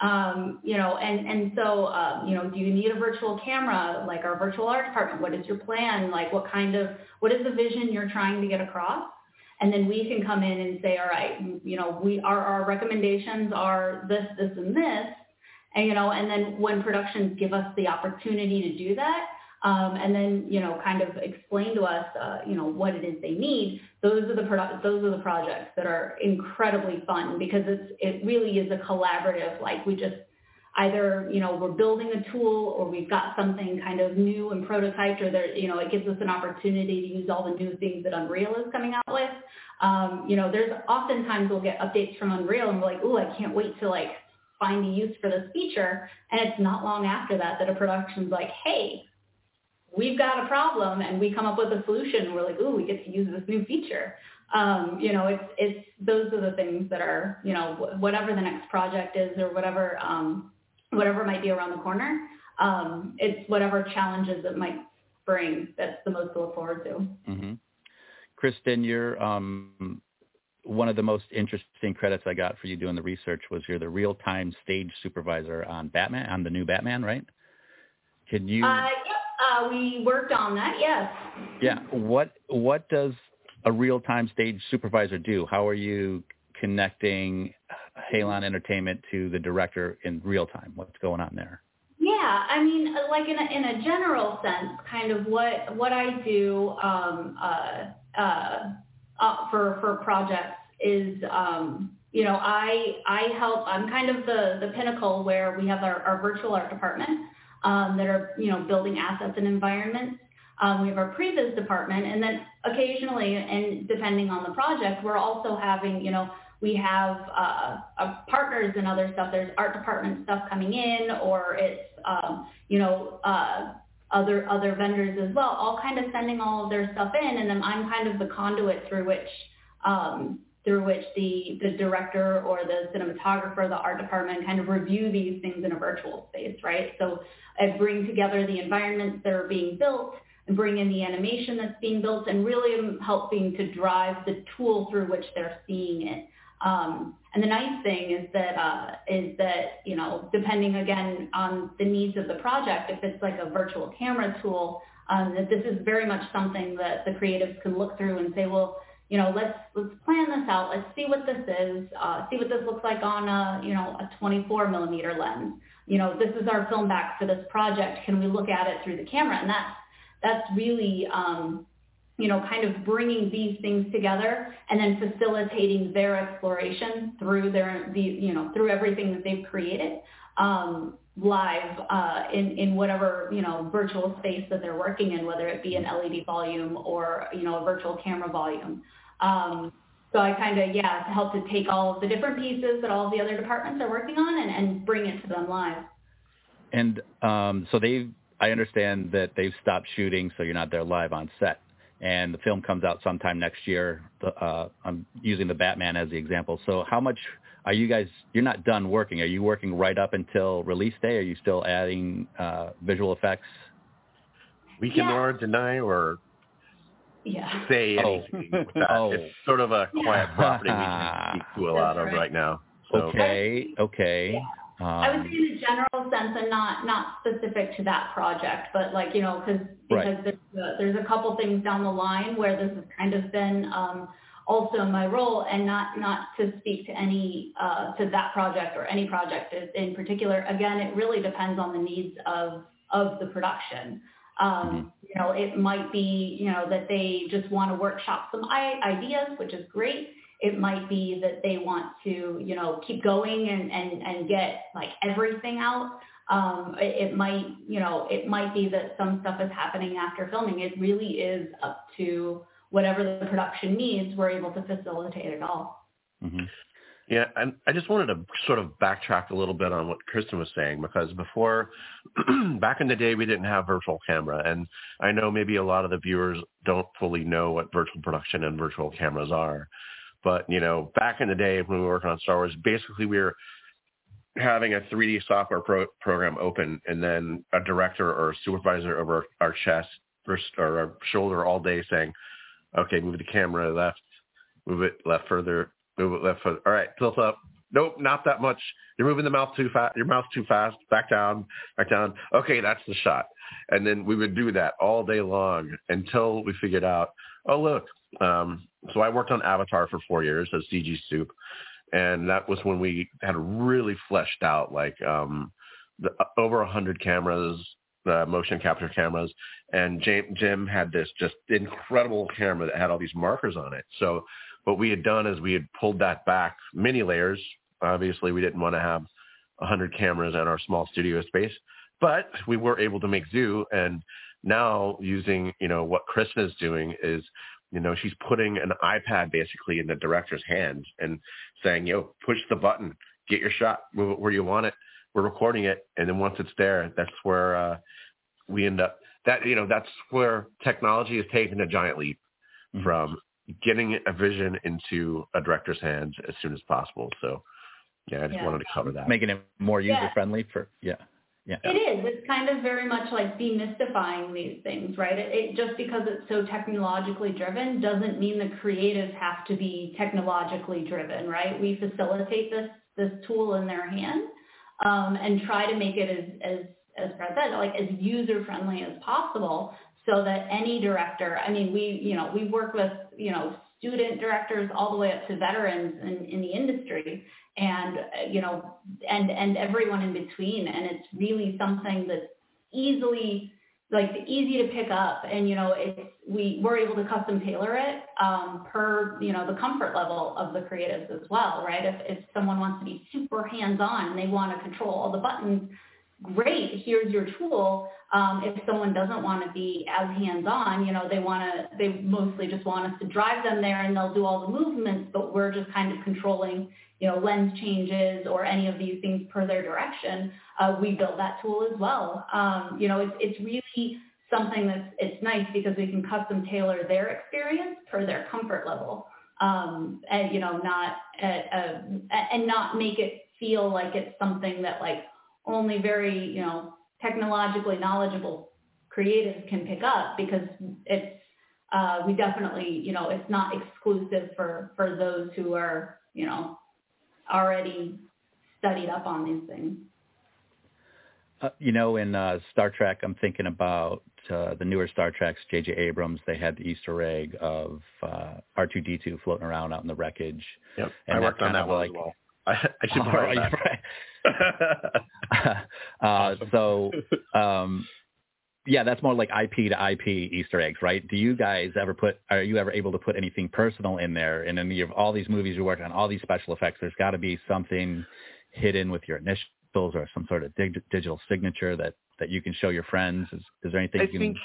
Um, you know, and and so um, you know, do you need a virtual camera? Like our virtual art department, what is your plan? Like what kind of what is the vision you're trying to get across? and then we can come in and say, all right, you know, we our our recommendations are this, this, and this, and you know, and then when productions give us the opportunity to do that, um, and then you know, kind of explain to us, uh, you know, what it is they need. Those are the produ- those are the projects that are incredibly fun because it's it really is a collaborative. Like we just either you know we're building a tool or we've got something kind of new and prototyped or there you know it gives us an opportunity to use all the new things that Unreal is coming out with. Um, you know, there's oftentimes we'll get updates from Unreal and we're like, oh, I can't wait to like find a use for this feature. And it's not long after that that a production's like, hey, we've got a problem and we come up with a solution. We're like, ooh, we get to use this new feature. Um, you know, it's it's those are the things that are, you know, whatever the next project is or whatever um, whatever might be around the corner. Um, it's whatever challenges it might bring that's the most to look forward to. hmm Kristin, you're um, one of the most interesting credits I got for you doing the research was you're the real-time stage supervisor on Batman, on the new Batman, right? Can you? Uh, yeah, uh, we worked on that. Yes. Yeah. What What does a real time stage supervisor do? How are you connecting Halon Entertainment to the director in real time? What's going on there? Yeah, I mean, uh, like in a, in a general sense, kind of what what I do um, uh, uh, for for projects is, um, you know, I I help. I'm kind of the the pinnacle where we have our, our virtual art department um, that are you know building assets and environments. Um, we have our previs department, and then occasionally, and depending on the project, we're also having you know we have uh, uh, partners and other stuff. There's art department stuff coming in, or it's um, you know uh, other other vendors as well, all kind of sending all of their stuff in, and then I'm kind of the conduit through which um, through which the the director or the cinematographer, the art department, kind of review these things in a virtual space, right? So I bring together the environments that are being built and bring in the animation that's being built and really helping to drive the tool through which they're seeing it. Um, and the nice thing is that uh, is that you know depending again on the needs of the project, if it's like a virtual camera tool, um, that this is very much something that the creatives can look through and say, well, you know, let's let's plan this out. Let's see what this is. Uh, see what this looks like on a you know a 24 millimeter lens. You know, this is our film back for this project. Can we look at it through the camera? And that's that's really um, you know, kind of bringing these things together and then facilitating their exploration through their, the, you know, through everything that they've created um, live uh, in, in whatever, you know, virtual space that they're working in, whether it be an LED volume or, you know, a virtual camera volume. Um, so I kind of, yeah, help to take all of the different pieces that all the other departments are working on and, and bring it to them live. And um, so they, I understand that they've stopped shooting, so you're not there live on set and the film comes out sometime next year. Uh, I'm using the Batman as the example. So how much are you guys? You're not done working. Are you working right up until release day? Are you still adding uh, visual effects? We can yeah. deny or yeah. say oh. anything oh. with that. Oh. It's sort of a quiet yeah. property we can speak to a lot of right now. So. Okay. Okay. Yeah. Um, I would say in a general sense and not not specific to that project, but like you know cause, because right. there's, a, there's a couple things down the line where this has kind of been um, also my role, and not not to speak to any uh, to that project or any project in particular. Again, it really depends on the needs of of the production. Um, mm-hmm. You know, it might be you know that they just want to workshop some ideas, which is great it might be that they want to, you know, keep going and, and, and get like everything out. Um, it, it might, you know, it might be that some stuff is happening after filming. It really is up to whatever the production needs. We're able to facilitate it all. Mm-hmm. Yeah, and I just wanted to sort of backtrack a little bit on what Kristin was saying because before, back in the day, we didn't have virtual camera, and I know maybe a lot of the viewers don't fully know what virtual production and virtual cameras are. But you know, back in the day when we were working on Star Wars, basically we were having a 3D software pro- program open, and then a director or a supervisor over our chest or, or our shoulder all day saying, "Okay, move the camera left, move it left further, move it left further. All right, tilt up. Nope, not that much. You're moving the mouth too fast. Your mouth too fast. Back down, back down. Okay, that's the shot. And then we would do that all day long until we figured out, oh look, um, so I worked on Avatar for four years as CG Soup, and that was when we had really fleshed out like um, the, uh, over a hundred cameras, uh, motion capture cameras, and Jim, Jim had this just incredible camera that had all these markers on it. So what we had done is we had pulled that back many layers. Obviously, we didn't want to have a hundred cameras in our small studio space, but we were able to make Zoo and now using you know what Kristin is doing is you know, she's putting an iPad basically in the director's hands and saying, yo, push the button, get your shot, move it where you want it. We're recording it. And then once it's there, that's where uh, we end up that, you know, that's where technology has taken a giant leap mm-hmm. from getting a vision into a director's hands as soon as possible. So yeah, I just yeah. wanted to cover that. Making it more user friendly for, yeah. Yeah. It is. It's kind of very much like demystifying these things, right? It, it, just because it's so technologically driven doesn't mean the creatives have to be technologically driven, right? We facilitate this this tool in their hand um, and try to make it as as as Fred said, like as user friendly as possible so that any director, I mean, we, you know, we work with, you know, student directors all the way up to veterans in, in the industry and, you know, and, and everyone in between. And it's really something that's easily, like easy to pick up. And, you know, it's, we, we're able to custom tailor it um, per, you know, the comfort level of the creatives as well, right? If, if someone wants to be super hands-on and they want to control all the buttons, great, here's your tool. Um, if someone doesn't want to be as hands-on, you know, they want to, they mostly just want us to drive them there and they'll do all the movements, but we're just kind of controlling, you know, lens changes or any of these things per their direction. Uh, we build that tool as well. Um, you know, it's, it's really something that's, it's nice because we can custom tailor their experience per their comfort level. Um, and, you know, not, uh, uh, and not make it feel like it's something that like, only very, you know, technologically knowledgeable creatives can pick up because it's, uh, we definitely, you know, it's not exclusive for, for those who are, you know, already studied up on these things. Uh, you know, in uh, Star Trek, I'm thinking about uh, the newer Star Treks. J.J. Abrams, they had the Easter egg of uh, R2D2 floating around out in the wreckage. Yep, and I worked on that one like, as well. I, I should Oh, borrow right, that. uh, So, um, yeah, that's more like IP to IP Easter eggs, right? Do you guys ever put? Are you ever able to put anything personal in there? And in any of all these movies you worked on, all these special effects, there's got to be something hidden with your initials or some sort of dig- digital signature that that you can show your friends. Is, is there anything I you can? think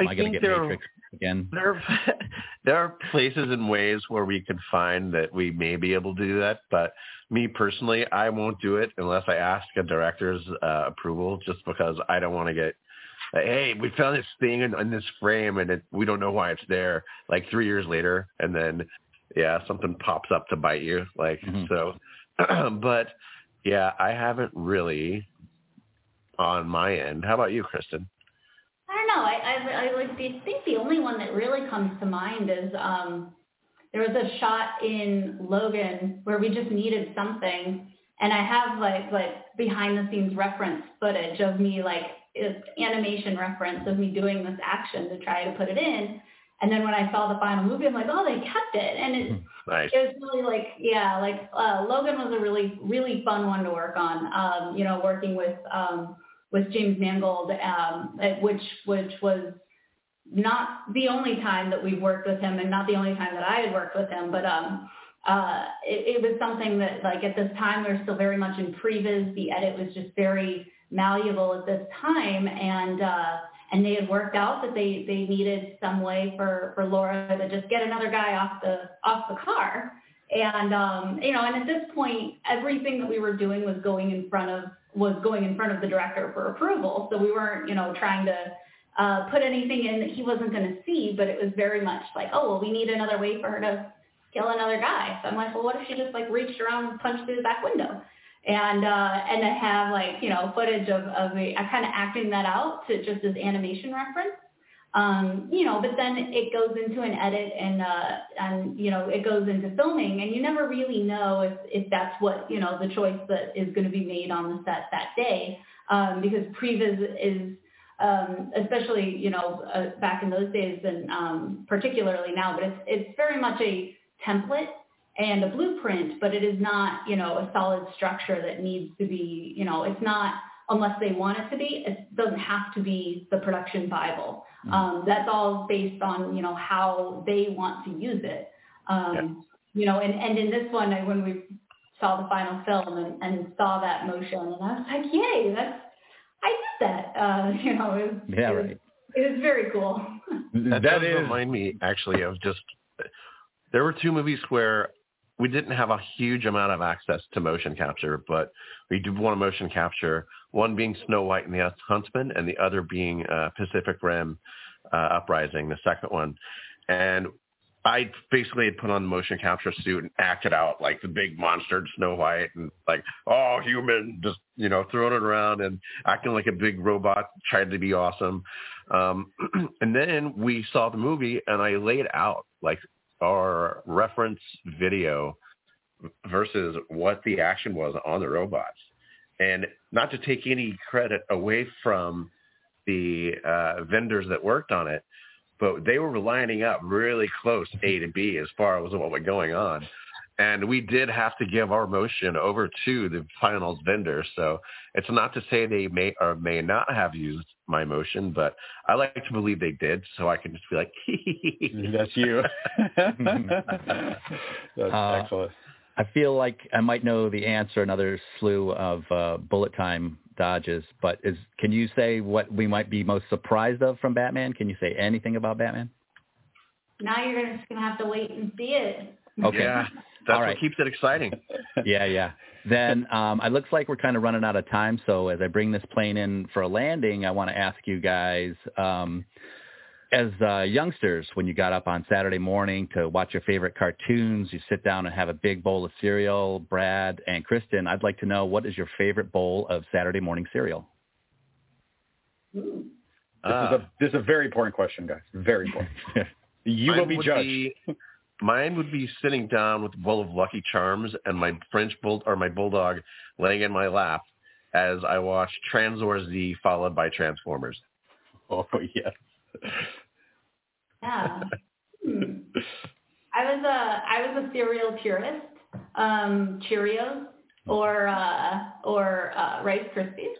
am I I going think to get there are- Matrix again? There are, there are places and ways where we can find that we may be able to do that, but me personally, I won't do it unless I ask a director's uh, approval, just because I don't want to get, like, hey, we found this thing in, in this frame and it, we don't know why it's there, like three years later, and then yeah, something pops up to bite you, like Mhm. so. but yeah, I haven't really on my end. How about you, Kristin? I don't know. I, I, I like the, think the only one that really comes to mind is um, there was a shot in Logan where we just needed something, and I have like like behind the scenes reference footage of me like it's animation reference of me doing this action to try to put it in. And then when I saw the final movie, I'm like, oh, they kept it, and it Nice. it was really like yeah like uh logan was a really really fun one to work on um you know working with um with james mangold um at- which which was not the only time that we've worked with him and not the only time that i had worked with him but um uh it, it was something that like at this time we were still very much in previs the edit was just very malleable at this time and uh and they had worked out that they they needed some way for for Laura to just get another guy off the off the car. And um, you know, and at this point, everything that we were doing was going in front of was going in front of the director for approval. So we weren't, you know, trying to uh, put anything in that he wasn't going to see. But it was very much like, oh, well, we need another way for her to kill another guy. So I'm like, well, what if she just like reached around and punched through the back window? And uh and to have like you know footage of of me I kind of acting that out to just as animation reference. Um you know but then it goes into an edit and uh and you know it goes into filming and you never really know if if that's what you know the choice that is going to be made on the set that day. Um because previs is um especially you know uh, back in those days and um particularly now but it's it's very much a template and a blueprint, but it is not, you know, a solid structure that needs to be, you know, it's not unless they want it to be. It doesn't have to be the production Bible. Um, that's all based on, you know, how they want to use it. Um, You know, and, and in this one, I, when we saw the final film and, and saw that motion, and I was like, yay, that's, I did that. Uh, you know, it was, Yeah, it was, right. it was very cool. That, That does is- remind me actually of just there were two movies where we didn't have a huge amount of access to motion capture, but we did want to motion capture. One being Snow White and the Huntsman, and the other being uh, Pacific Rim uh, Uprising, the second one. And I basically had put on the motion capture suit and acted out like the big monster Snow White and like, oh, human, just, you know, throwing it around and acting like a big robot, tried to be awesome. Um, and then we saw the movie and I laid out like our reference video versus what the action was on the robots. and not to take any credit away from the uh, vendors that worked on it, but they were lining up really close A to B as far as what was going on. And we did have to give our motion over to the finals vendor. So it's not to say they may or may not have used my motion, but I like to believe they did. So I can just be like, That's you. That's Uh, excellent. I feel like I might know the answer, another slew of uh, bullet time dodges, but is can you say what we might be most surprised of from Batman? Can you say anything about Batman? Now you're just gonna have to wait and see it. Okay. yeah, that's All right. what keeps it exciting. yeah, yeah. Then um, it looks like we're kind of running out of time. So as I bring this plane in for a landing, I want to ask you guys, um, as uh, youngsters, when you got up on Saturday morning to watch your favorite cartoons, you sit down and have a big bowl of cereal. Brad and Kristin, I'd like to know what is your favorite bowl of Saturday morning cereal? Ooh. This is a this is a very important question, guys. Very important. You will be judged. be- mine would be sitting down with a bowl of Lucky Charms and my French bull or my bulldog laying in my lap as I watch Tranzor Z followed by Transformers. Oh yes. Yeah. Hmm. I was a I was a cereal purist. Um, Cheerios or uh, or uh, Rice Krispies,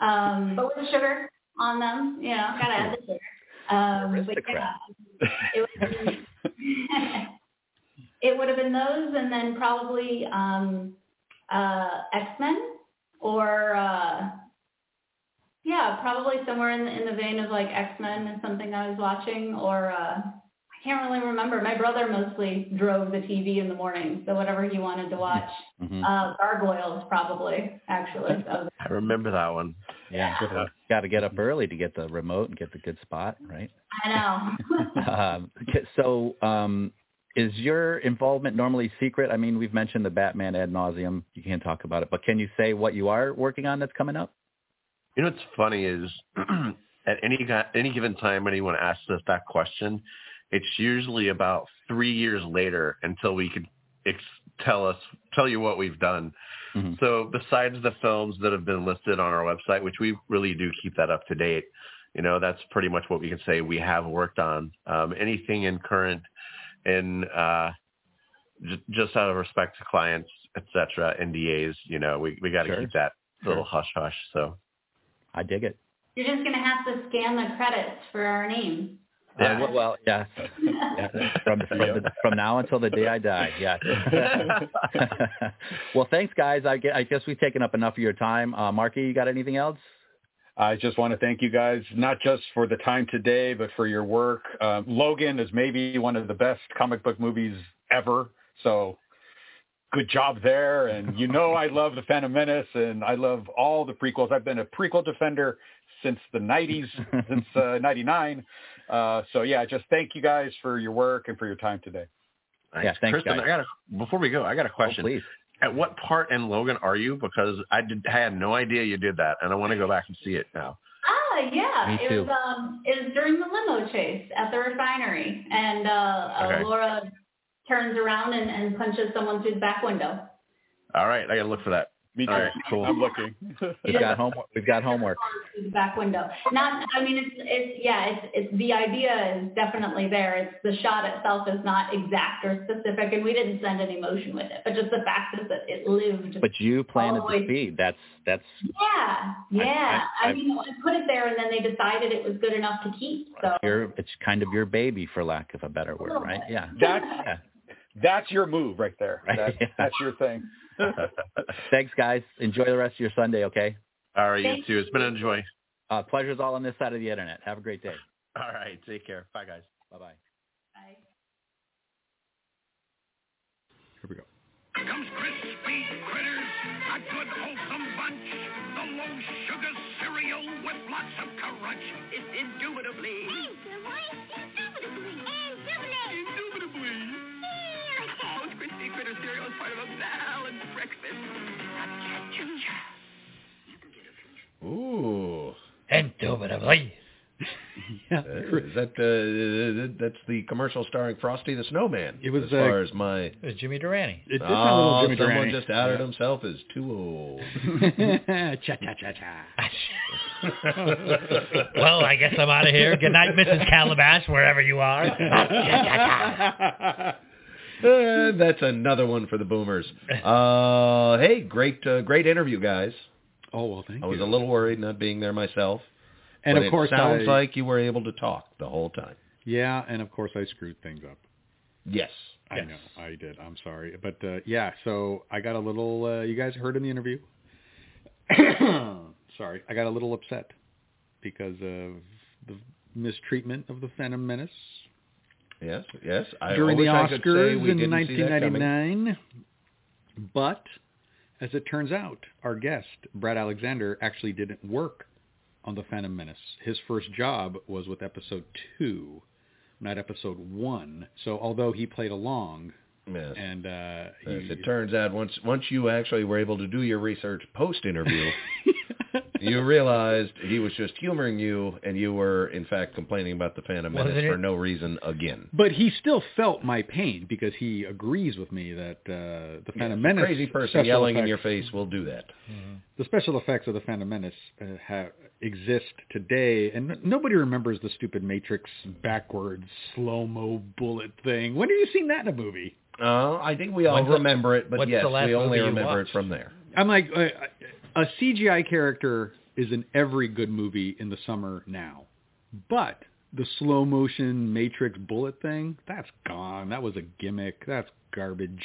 um, but with the sugar on them. You know, gotta add the sugar. Um, but yeah, it would have been, it would have been those, and then probably um, uh, X Men or uh, yeah, probably somewhere in the, in the vein of like X Men is something I was watching, or uh, I can't really remember. My brother mostly drove the TV in the morning, so whatever he wanted to watch. Mhm. Uh, Gargoyles probably actually. That was- I remember that one. Yeah, got to get up early to get the remote and get the good spot, right? I know. um, so um, is your involvement normally secret? I mean, we've mentioned the Batman ad nauseum. You can't talk about it, but can you say what you are working on that's coming up? You know what's funny is at any gu- any given time anyone asks us that question, it's usually about three years later until we could ex- tell us tell you what we've done. Mhm. So besides the films that have been listed on our website, which we really do keep that up to date, you know, that's pretty much what we can say we have worked on. Um, anything in current in uh, j- just out of respect to clients, et cetera, NDAs, you know, we, we got to Sure. keep that little Sure. hush hush. So I dig it. You're just gonna have to scan the credits for our name. Uh, well, well, yes. Yeah, from from, the, from now until the day I die. Yes. well, thanks, guys. I, gue- I guess we've taken up enough of your time. Uh, Marky, you got anything else? I just want to thank you guys, not just for the time today, but for your work. Um, Logan is maybe one of the best comic book movies ever. So good job there. And you know I love The Phantom Menace, and I love all the prequels. I've been a prequel defender since the 90s, since uh, 99. Uh, so, yeah, just thank you guys for your work and for your time today. Yeah, thanks, Kristin, guys. I got a, before we go, I got a Oh, question. please. At what part in Logan are you? Because I did, I had no idea you did that, and I want to go back and see it now. Ah, yeah. Me it too. was um it was during the limo chase at the refinery and uh, Okay. uh Laura turns around and, and punches someone through the back window. All right, I got to look for that. Me too. All right, cool. I'm looking. We've got homework. We've got homework. The back window. Not I mean it's it's yeah, it's it's the idea is definitely there. It's the shot itself is not exact or specific and we didn't send any motion with it. But just the fact is that it lived But you planted All the the way- That's that's Yeah, yeah. I- I, I- mean, I put it there, and then they decided it was good enough to keep. So your. It's kind of your baby, for lack of a better word, right? Yeah. That's, Yeah. That's your move right there. That, yeah. That's your thing. Thanks, guys. Enjoy the rest of your Sunday. Okay. All right, you Thank too. It's been a joy. Uh, pleasure's all on this side of the internet. Have a great day. All right, take care. Bye, guys. Bye bye. I- Here we go. comes crispy critters, a good wholesome bunch. The low sugar cereal with lots of crunch. It's indubitably. Indubitably. Indubitably. Cha-cha-cha. Ooh. Yeah, Uh, is that uh, that's the commercial starring Frosty the Snowman? It was, as far uh, as my. It was Jimmy Durante. It did oh, sound a little Jimmy someone Durante. just outed Yeah. himself as too old. cha cha cha cha. well, I guess I'm out of here. Good night, Mrs. Calabash, wherever you are. Uh, that's another one for the boomers. Uh, hey, great, uh, great interview, guys. Oh well, thank you. I was a little worried not being there myself. And but of course, it sounds I, like you were able to talk the whole time. yeah, and of course I screwed things up. Yes. I Yes. know I did. I'm sorry, but uh, yeah. So I got a little. Uh, you guys heard in the interview. sorry, I got a little upset because of the mistreatment of the Phantom Menace Yes. Yes. I during the wish I could say Oscars we in didn't see that 1999. But as it turns out, our guest Brad Alexander actually didn't work on the Phantom Menace. His first job was with Episode Two, not Episode One. So although he played along, Yes. and uh, As he, it turns out, once once you actually were able to do your research post interview, you realized he was just humoring you, and you were in fact complaining about the Phantom Menace it- for no reason again. But he still felt my pain because he agrees with me that uh, the Phantom Yes, a Menace crazy person special yelling in your face will do that. The special effects of the Phantom Menace uh, ha exist today, and n- nobody remembers the stupid Matrix backwards slow mo bullet thing. When have you seen that in a movie? Uh, I think we all When's the- remember it, but what's yes, the last we only remember it from there. I'm like uh, a CGI character is in every good movie in the summer now, but the slow motion Matrix bullet thing that's gone. That was a gimmick. That's garbage.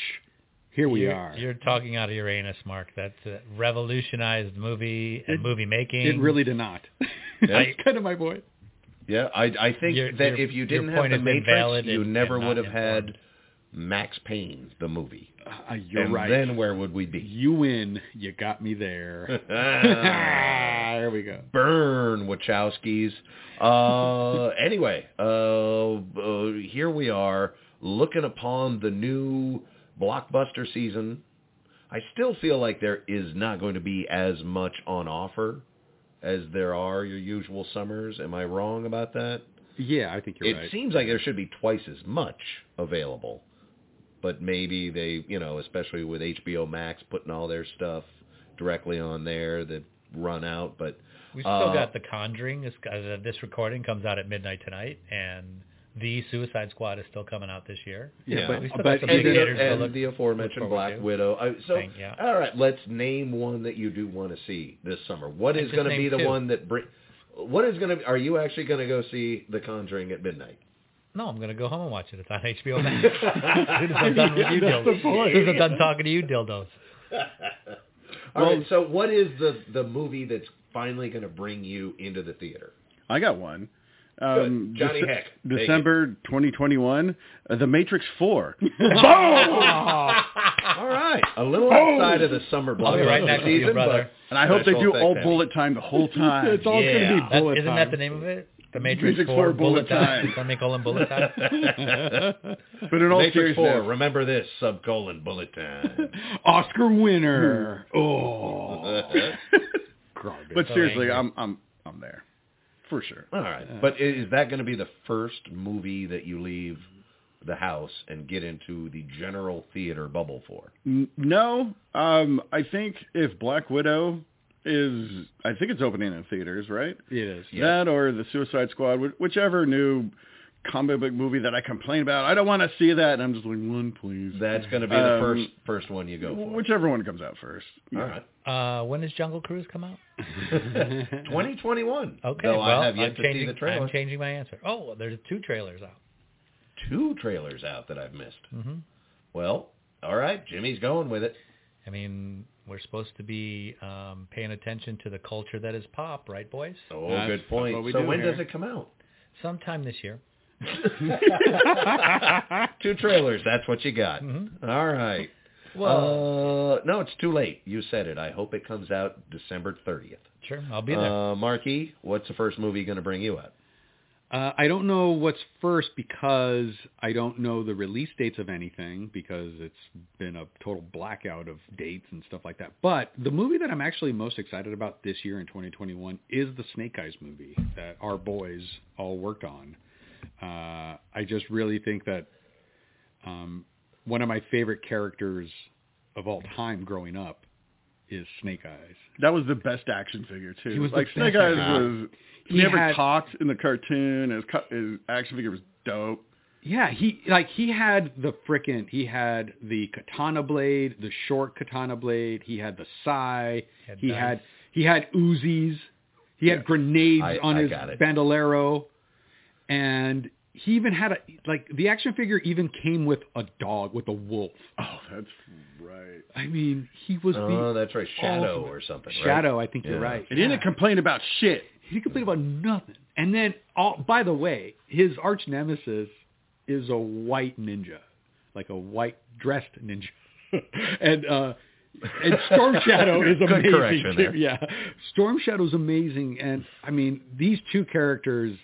Here we you're, are. You're talking out of Uranus, Mark. That's a revolutionized movie and It- movie making. It really did not. Yeah. That's kind of my point. Yeah, I, I think Your- that your- if you didn't have the Matrix, you and- never and would not have had. Max Payne, the movie. Uh, you're and right. then where would we be? You win. You got me there. There we go. Burn, Wachowskis. Uh, anyway, uh, uh, here we are looking upon the new blockbuster season. I still feel like there is not going to be as much on offer as there are your usual summers. Am I wrong about that? Yeah, I think you're it right. It seems like there should be twice as much available. But maybe they, you know, especially with HBO Max putting all their stuff directly on there that run out. But We've still uh, got The Conjuring. This, uh, this recording comes out at midnight tonight, and The Suicide Squad is still coming out this year. Yeah, but- we still but- got and, the, theaters to and look- the aforementioned Black to. Widow. I, so, Thank- yeah. all right, let's name one that you do want to see this summer. What And is just going to be the two. one that bring? What is going to? Are you actually going to go see The Conjuring at midnight? No, I'm going to go home and watch it. It's on HBO Max. as soon as I'm done with you, That's dildos. As soon as I'm done talking to you, dildos. All right. So, what is the the movie that's finally going to bring you into the theater? I got one. Um, Johnny Dece- Heck, take December 2021, uh, The Matrix 4. All right, a little outside of the summer I'll be right blockbuster next to you, season, brother. And I hope they do all bullet time the whole time. it's all yeah. going to be That- bullet isn't that the name of it? The Matrix, Matrix 4, 4 Bullet Bullet Time. Time. Semicolon Bullet Time. but in all Matrix seriousness, Four. Remember this subcolon bullet time. Oscar winner. Oh. But seriously. I'm I'm I'm there for sure. All right, but is that going to be the first movie that you leave the house and get into the general theater bubble for? No, um, I think if Black Widow is, I think it's opening in theaters, right? It is. Yes. That or the Suicide Squad, wh- whichever new comic book movie that I complain about. I don't want to see that, and I'm just like one, please. That's going to be the Um, first first one you go for. Whichever one comes out first. All right. Uh, when does Jungle Cruise come out? 2021. Okay, Though well, I have yet I'm to changing, see the trailer. I'm changing my answer. Oh, there's two trailers out. Two trailers out that I've missed. hmm Well, all right. Jimmy's going with it. I mean, we're supposed to be um, paying attention to the culture that is pop, right, boys? Oh, That's- good point. So when here. does it come out? Sometime this year. Two trailers. That's what you got. Mhm. All right. Well, uh, no, it's too late. You said it. I hope it comes out December 30th. sure, I'll be there. Uh, Marquis, what's the first movie going to bring you out? Uh, I don't know what's first because I don't know the release dates of anything because it's been a total blackout of dates and stuff like that. But the movie that I'm actually most excited about this year in 2021 is the Snake Eyes movie that our boys all worked on. Uh, I just really think that um, one of my favorite characters of all time growing up is Snake Eyes. That was the best action figure too. He was like Snake Eyes action- was. He He never had- talked in the cartoon. His, co- his action figure was dope. Yeah, he like he had the frickin' he had the katana blade, the short katana blade. He had the sai. Had he had he had Uzis. He had grenades I- on I his bandolero, and he even had a like the action figure even came with a dog with a wolf. Oh, that's right. I mean, he was Oh, the that's right. Shadow ultimate- or something. right? Shadow, I think Yeah. you're right. And he didn't complain about shit. He didn't complain about nothing. And then, all, by the way, his arch nemesis is a white ninja, like a white dressed ninja, and uh, and Storm Shadow is Good amazing. correction too. there. Yeah, Storm Shadow is amazing, and I mean these two characters.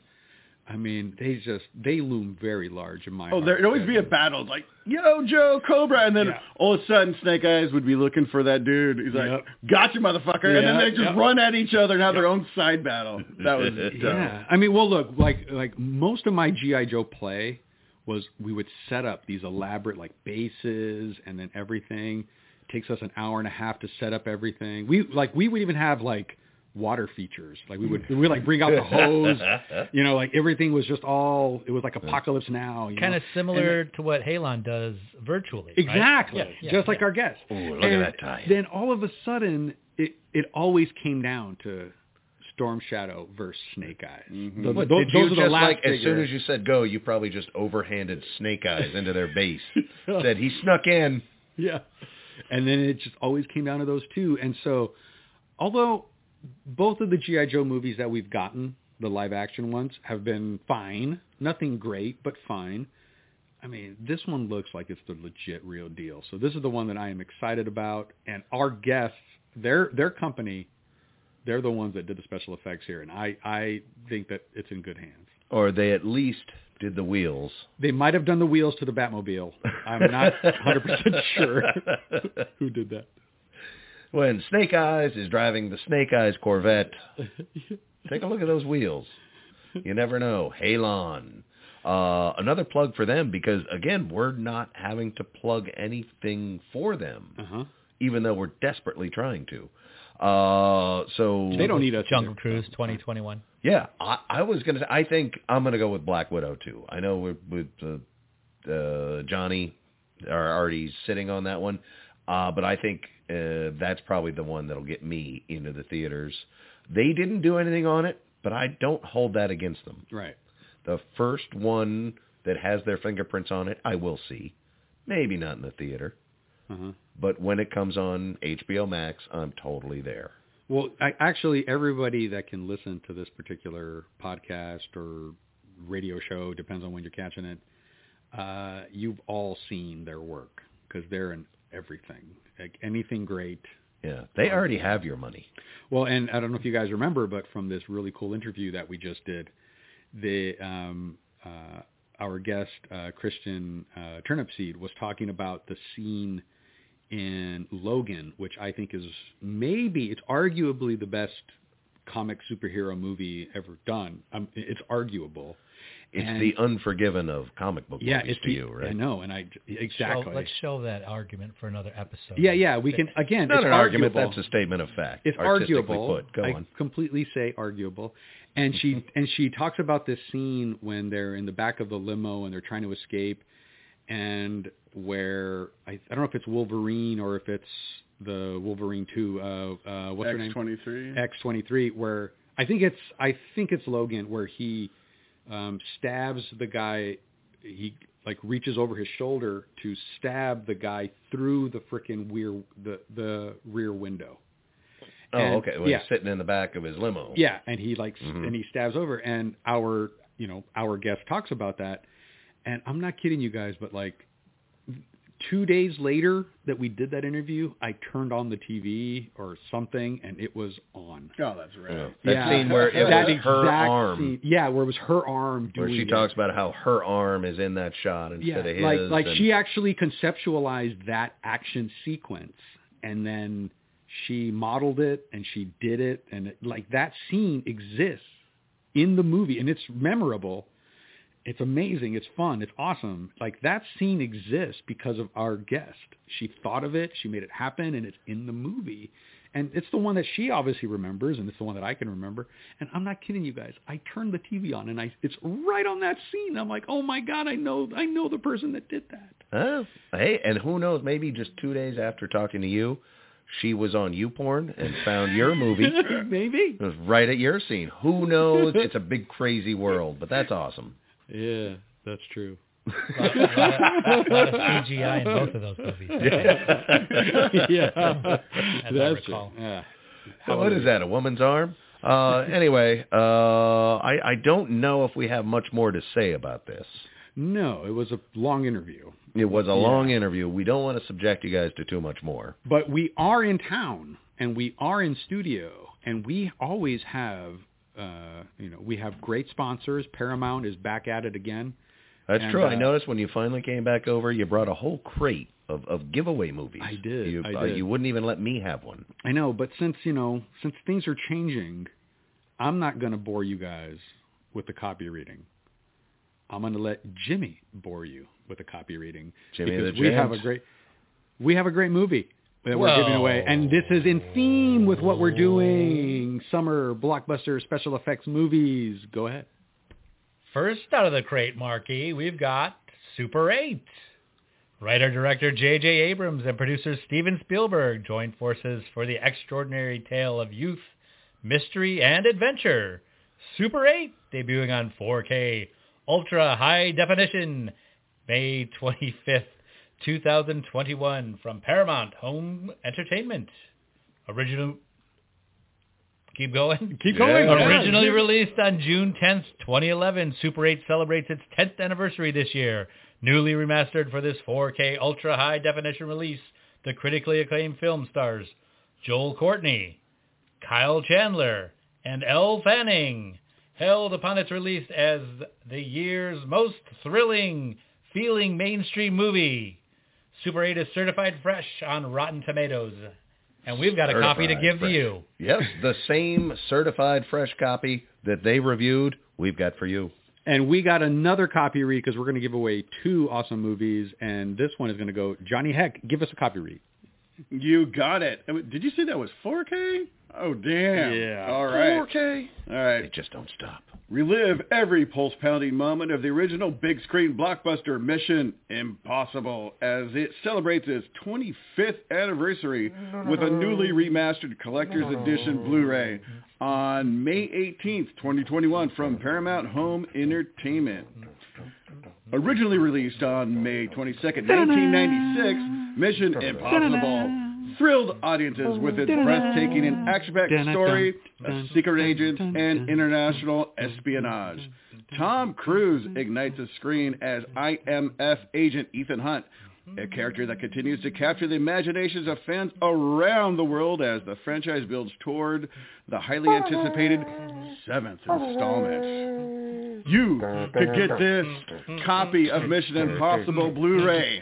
I mean, they just they loom very large in my. Oh, heart. there'd always be a battle like, "Yo, Joe, Cobra," and then Yeah. all of a sudden, Snake Eyes would be looking for that dude. He's like, Yep. "Gotcha, motherfucker!" and then they just yep. run at each other and have their own side battle. That was. Yeah, I mean, well, look, like like most of my GI Joe play was we would set up these elaborate like bases and then everything takes us an hour and a half to set up everything. We like we would even have like water features. Like we would we would like bring out the hose. You know, like everything was just all it was like apocalypse now. You Kind know? of similar to what Halon does virtually. right? Exactly. Yeah, yeah, just like yeah. our guest. Ooh, look And at that tie. Then all of a sudden, it it always came down to Storm Shadow versus Snake Eyes. Mm-hmm. Tho- What, tho- did those you are the just last like as soon as you said go, you probably just overhanded Snake Eyes into their base. Said he snuck in. Yeah. And then it just always came down to those two. And so, although both of the G.I. Joe movies that we've gotten, the live action ones, have been fine, nothing great, but fine. I mean, this one looks like it's the legit real deal. So this is the one that I am excited about. And our guests, their their company, they're the ones that did the special effects here. And I, I think that it's in good hands. Or they at least did the wheels. They might have done the wheels to the Batmobile. I'm not 100% sure who did that. When Snake Eyes is driving the Snake Eyes Corvette, take a look at those wheels. You never know. Halon. Uh, another plug for them because, again, we're not having to plug anything for them, Uh-huh. even though we're desperately trying to. Uh, so They don't need a Jungle either. Cruise 2021. Yeah, I, I was gonna say. I think I'm gonna go with Black Widow too. I know we're with uh, uh, Johnny are already sitting on that one, uh, but I think uh, that's probably the one that'll get me into the theaters. They didn't do anything on it, but I don't hold that against them. Right. The first one that has their fingerprints on it, I will see. Maybe not in the theater, Uh-huh. but when it comes on HBO Max, I'm totally there. Well, I, actually, everybody that can listen to this particular podcast or radio show, depends on when you're catching it, uh, you've all seen their work because they're in everything. Like anything great. Yeah, they already have your money. Well, and I don't know if you guys remember, but from this really cool interview that we just did, the um, uh, our guest uh, Kristin uh, Turnipseed was talking about the scene in Logan, which I think is maybe it's arguably the best comic superhero movie ever done. Um, it's arguable. It's And- the Unforgiven of comic book yeah, movies it's to the, you, right? I know, and I exactly. So let's show that argument for another episode. yeah, yeah, we can again. It's not it's an argument. That's a statement of fact. It's arguable. Put. Go I on. completely say arguable. And she and she talks about this scene when they're in the back of the limo and they're trying to escape, and where I, I don't know if it's Wolverine or if it's the Wolverine two. Uh, uh, what's her name? X twenty three. X twenty three. Where I think it's I think it's Logan where he um, stabs the guy. He like reaches over his shoulder to stab the guy through the frickin' rear the the rear window. Oh, And- okay. Well, yeah. he's sitting in the back of his limo. Yeah, and he like s Mhm. and he stabs over, and our you know our guest talks about that, and I'm not kidding you guys, but like two days later that we did that interview, I turned on the TV or something, and it was on. Oh, that's right. That Yeah. scene where it That was her exact arm, scene- yeah, where it was her arm where she it. talks about how her arm is in that shot yeah, instead of his. like like and- she actually conceptualized that action sequence, and then she modeled it and she did it, and it, like that scene exists in the movie, and it's memorable. It's amazing. It's fun. It's awesome. Like that scene exists because of our guest. She thought of it. She made it happen, and it's in the movie. And it's the one that she obviously remembers, and it's the one that I can remember. And I'm not kidding you guys. I turned the TV on, and I it's right on that scene. I'm like, oh my god, I know, I know the person that did that. Huh? Hey, and who knows? Maybe just two days after talking to you, she was on YouPorn and found your movie. Maybe. It was right at your scene. Who knows? It's a big crazy world, but that's awesome. Yeah, that's true. A lot, a lot of, a lot of CGI in both of those movies. yeah, As I that's recall. it. Yeah. So what is that? A woman's arm? Uh, anyway, uh, I, I don't know if we have much more to say about this. No, it was a long interview, It was a long interview. We don't want to subject you guys to too much more. but we are in town and we are in studio, and we always have, uh, you know, we have great sponsors. Paramount is back at it again. That's And, true. I uh, noticed when you finally came back over, you brought a whole crate of, of giveaway movies. I did, You, I uh, did. you wouldn't even let me have one. I know, but since you know, since things are changing, I'm not going to bore you guys with the copy reading. I'm going to let Jimmy bore you with the copy reading Jimmy because we have a great we have a great movie that we're giving away, and this is in theme with what we're doing: summer blockbuster special effects movies. Go ahead. First out of the crate marquee, we've got Super 8. Writer-director J.J. Abrams and producer Steven Spielberg joined forces for the extraordinary tale of youth, mystery, and adventure. Super 8, debuting on 4K, ultra high definition, May 25th, 2021, from Paramount Home Entertainment. Original... Keep going? Keep going. Yeah. Originally released on June 10th, 2011, Super 8 celebrates its 10th anniversary this year. Newly remastered for this 4K ultra high definition release, the critically acclaimed film stars Joel Courtney, Kyle Chandler, and Elle Fanning, hailed upon its release as the year's most thrilling, feeling mainstream movie. Super 8 is certified fresh on Rotten Tomatoes. And we've got a copy to give fresh. to you. Yes, the same certified fresh copy that they reviewed, we've got for you. And we got another copy read because we're going to give away two awesome movies, and this one is going to go. Johnny Heck, give us a copy read. You got it. Did you say that was 4K? Oh, damn. Yeah. All right. 4K. All right. They just don't stop. Relive every pulse-pounding moment of the original big screen blockbuster Mission Impossible as it celebrates its 25th anniversary with a newly remastered collector's edition Blu-ray on May 18th, 2021 from Paramount Home Entertainment. Originally released on May 22nd, 1996, Mission Impossible thrilled audiences with its breathtaking and action-packed story of secret agents and international espionage. Tom Cruise ignites the screen as IMF agent Ethan Hunt, a character that continues to capture the imaginations of fans around the world as the franchise builds toward the highly anticipated seventh installment. You could get this copy of Mission Impossible Blu-ray.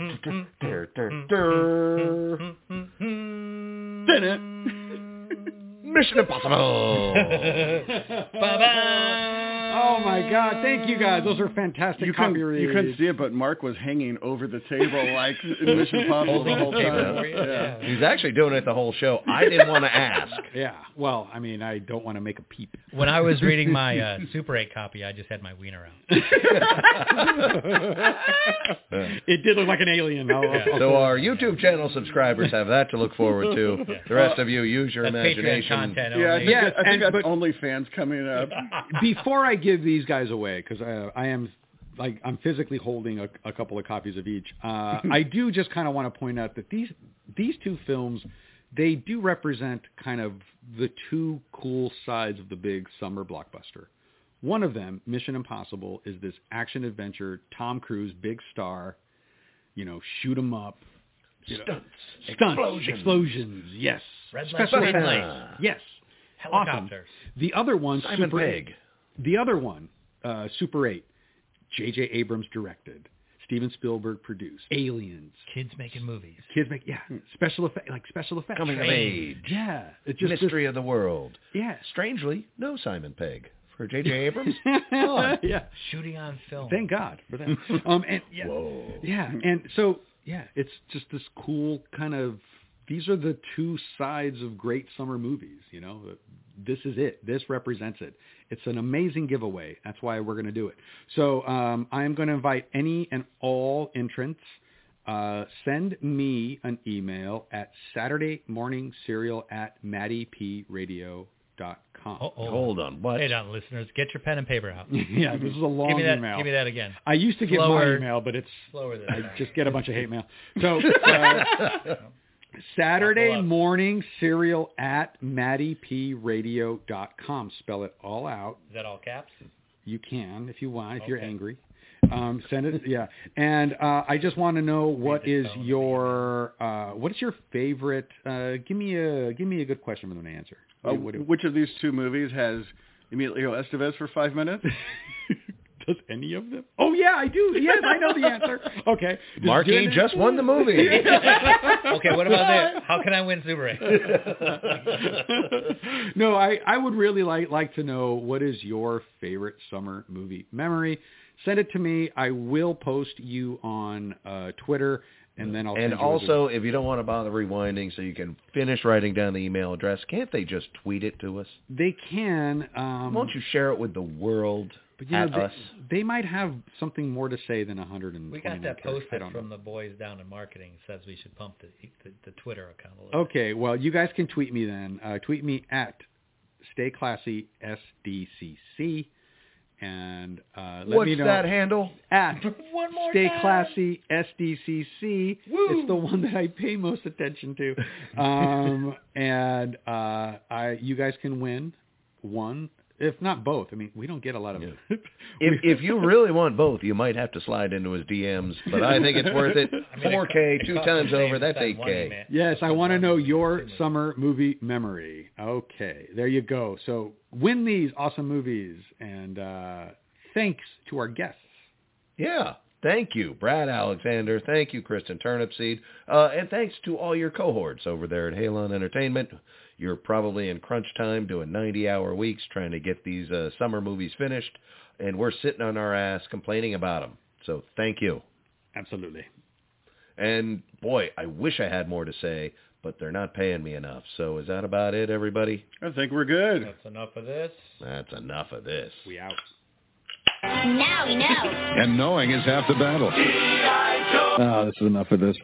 Did it? Mm. Mission Impossible. Oh my God! Thank you guys. Those are fantastic You couldn't, reads. you couldn't see it, but Mark was hanging over the table like in Mission Impossible the whole time. Yeah. He's actually doing it the whole show. I didn't want to ask. Yeah. Well, I mean, I don't want to make a peep. When I was reading my uh, Super 8 copy, I just had my wiener out. It did look like an alien. I'll- I'll- So our YouTube channel subscribers have that to look forward to. The rest of you use your That's Patreon imagination. content Yeah, I think, Yeah, I think and- that's but- OnlyFans coming up. Before I give these guys away, because uh, I am like I'm physically holding a, a couple of copies of each. Uh, I do just kind of want to point out that these these two films they do represent kind of the two cool sides of the big summer blockbuster. One of them, Mission Impossible, is this action adventure, Tom Cruise, big star, you know, shoot 'em up, Stunts. stunts, Explosions. explosions, yes, Red light, special light. yes, Helicopters. The other one, Simon Super Pegg. The other one, uh, Super Eight, J.J. Abrams directed, Steven Spielberg produced, Aliens, Kids making movies. kids make yeah, special effect like special effects, Coming of age. yeah, it's just Mystery of the world. yeah, Strangely, no Simon Pegg. For J.J. Abrams? Odd. yeah. Shooting on film. Thank God for that. um, and yeah, Whoa. yeah, and so yeah, it's just this cool kind of. These are the two sides of great summer movies. You know, this is it. This represents it. It's an amazing giveaway. That's why we're going to do it. So um, I am going to invite any and all entrants. Uh, send me an email at Saturday morning serial at mattypradio.com. Oh, oh. Hold on. What? Hey, down, listeners, get your pen and paper out. yeah, this is a long give me that. email. Give me that again. I used to get my email, but it's Slower than I that. just get a bunch of hate mail. So uh, Saturday Buckle up. morning cereal at mattypradio.com. Spell it all out. Is that all caps? You can if you want, if you're angry. Um, send it, yeah. And uh, I just want to know what the is tone of the your uh, what is your favorite? Uh, give me a give me a good question with an answer. What What, do- what do- what Which of these two movies has Emilio Estevez for five minutes? does any of them? Oh yeah, I do. Yes, I know the answer. Okay, Does Marky Jen- just won the movie. okay, what about that? How can I win Super 8? no, I, I would really like like to know what is your favorite summer movie memory. Send it to me. I will post you on uh, Twitter, and then I'll And send a- also, if you don't want to bother rewinding so you can finish writing down the email address, can't they just tweet it to us? they can. Um, Won't you share it with the world but, you know, at they, us? they might have something more to say than 120. We got that characters. Posted from know. the boys down in marketing. Says we should pump the the, the Twitter account a little. Okay, well, you guys can tweet me then. Uh, tweet me at Stay Classy SDCC, and uh, let What's me know that handle? at One more Stay time. Classy SDCC. It's the one that I pay most attention to. Um, and uh, I, you guys can win one, if not both. I mean, we don't get a lot of. If, if you really want both, you might have to slide into his DMs, but I think it's worth it. I mean, 4K, it two costs times over. That's 8K. email. Yes, I want to know your summer movie memory. Okay, there you go. So win these awesome movies, and uh, thanks to our guests. Yeah. Thank you, Brad Alexander. Thank you, Kristin Turnipseed. Uh, and thanks to all your cohorts over there at Halon Entertainment. You're probably in crunch time doing 90-hour weeks trying to get these uh, summer movies finished, and we're sitting on our ass complaining about them. So thank you. Absolutely. And boy, I wish I had more to say, but they're not paying me enough. So is that about it, everybody? I think we're good. That's enough of this. That's enough of this. We out. Now we know. And knowing is half the battle. Ah, this is enough of this.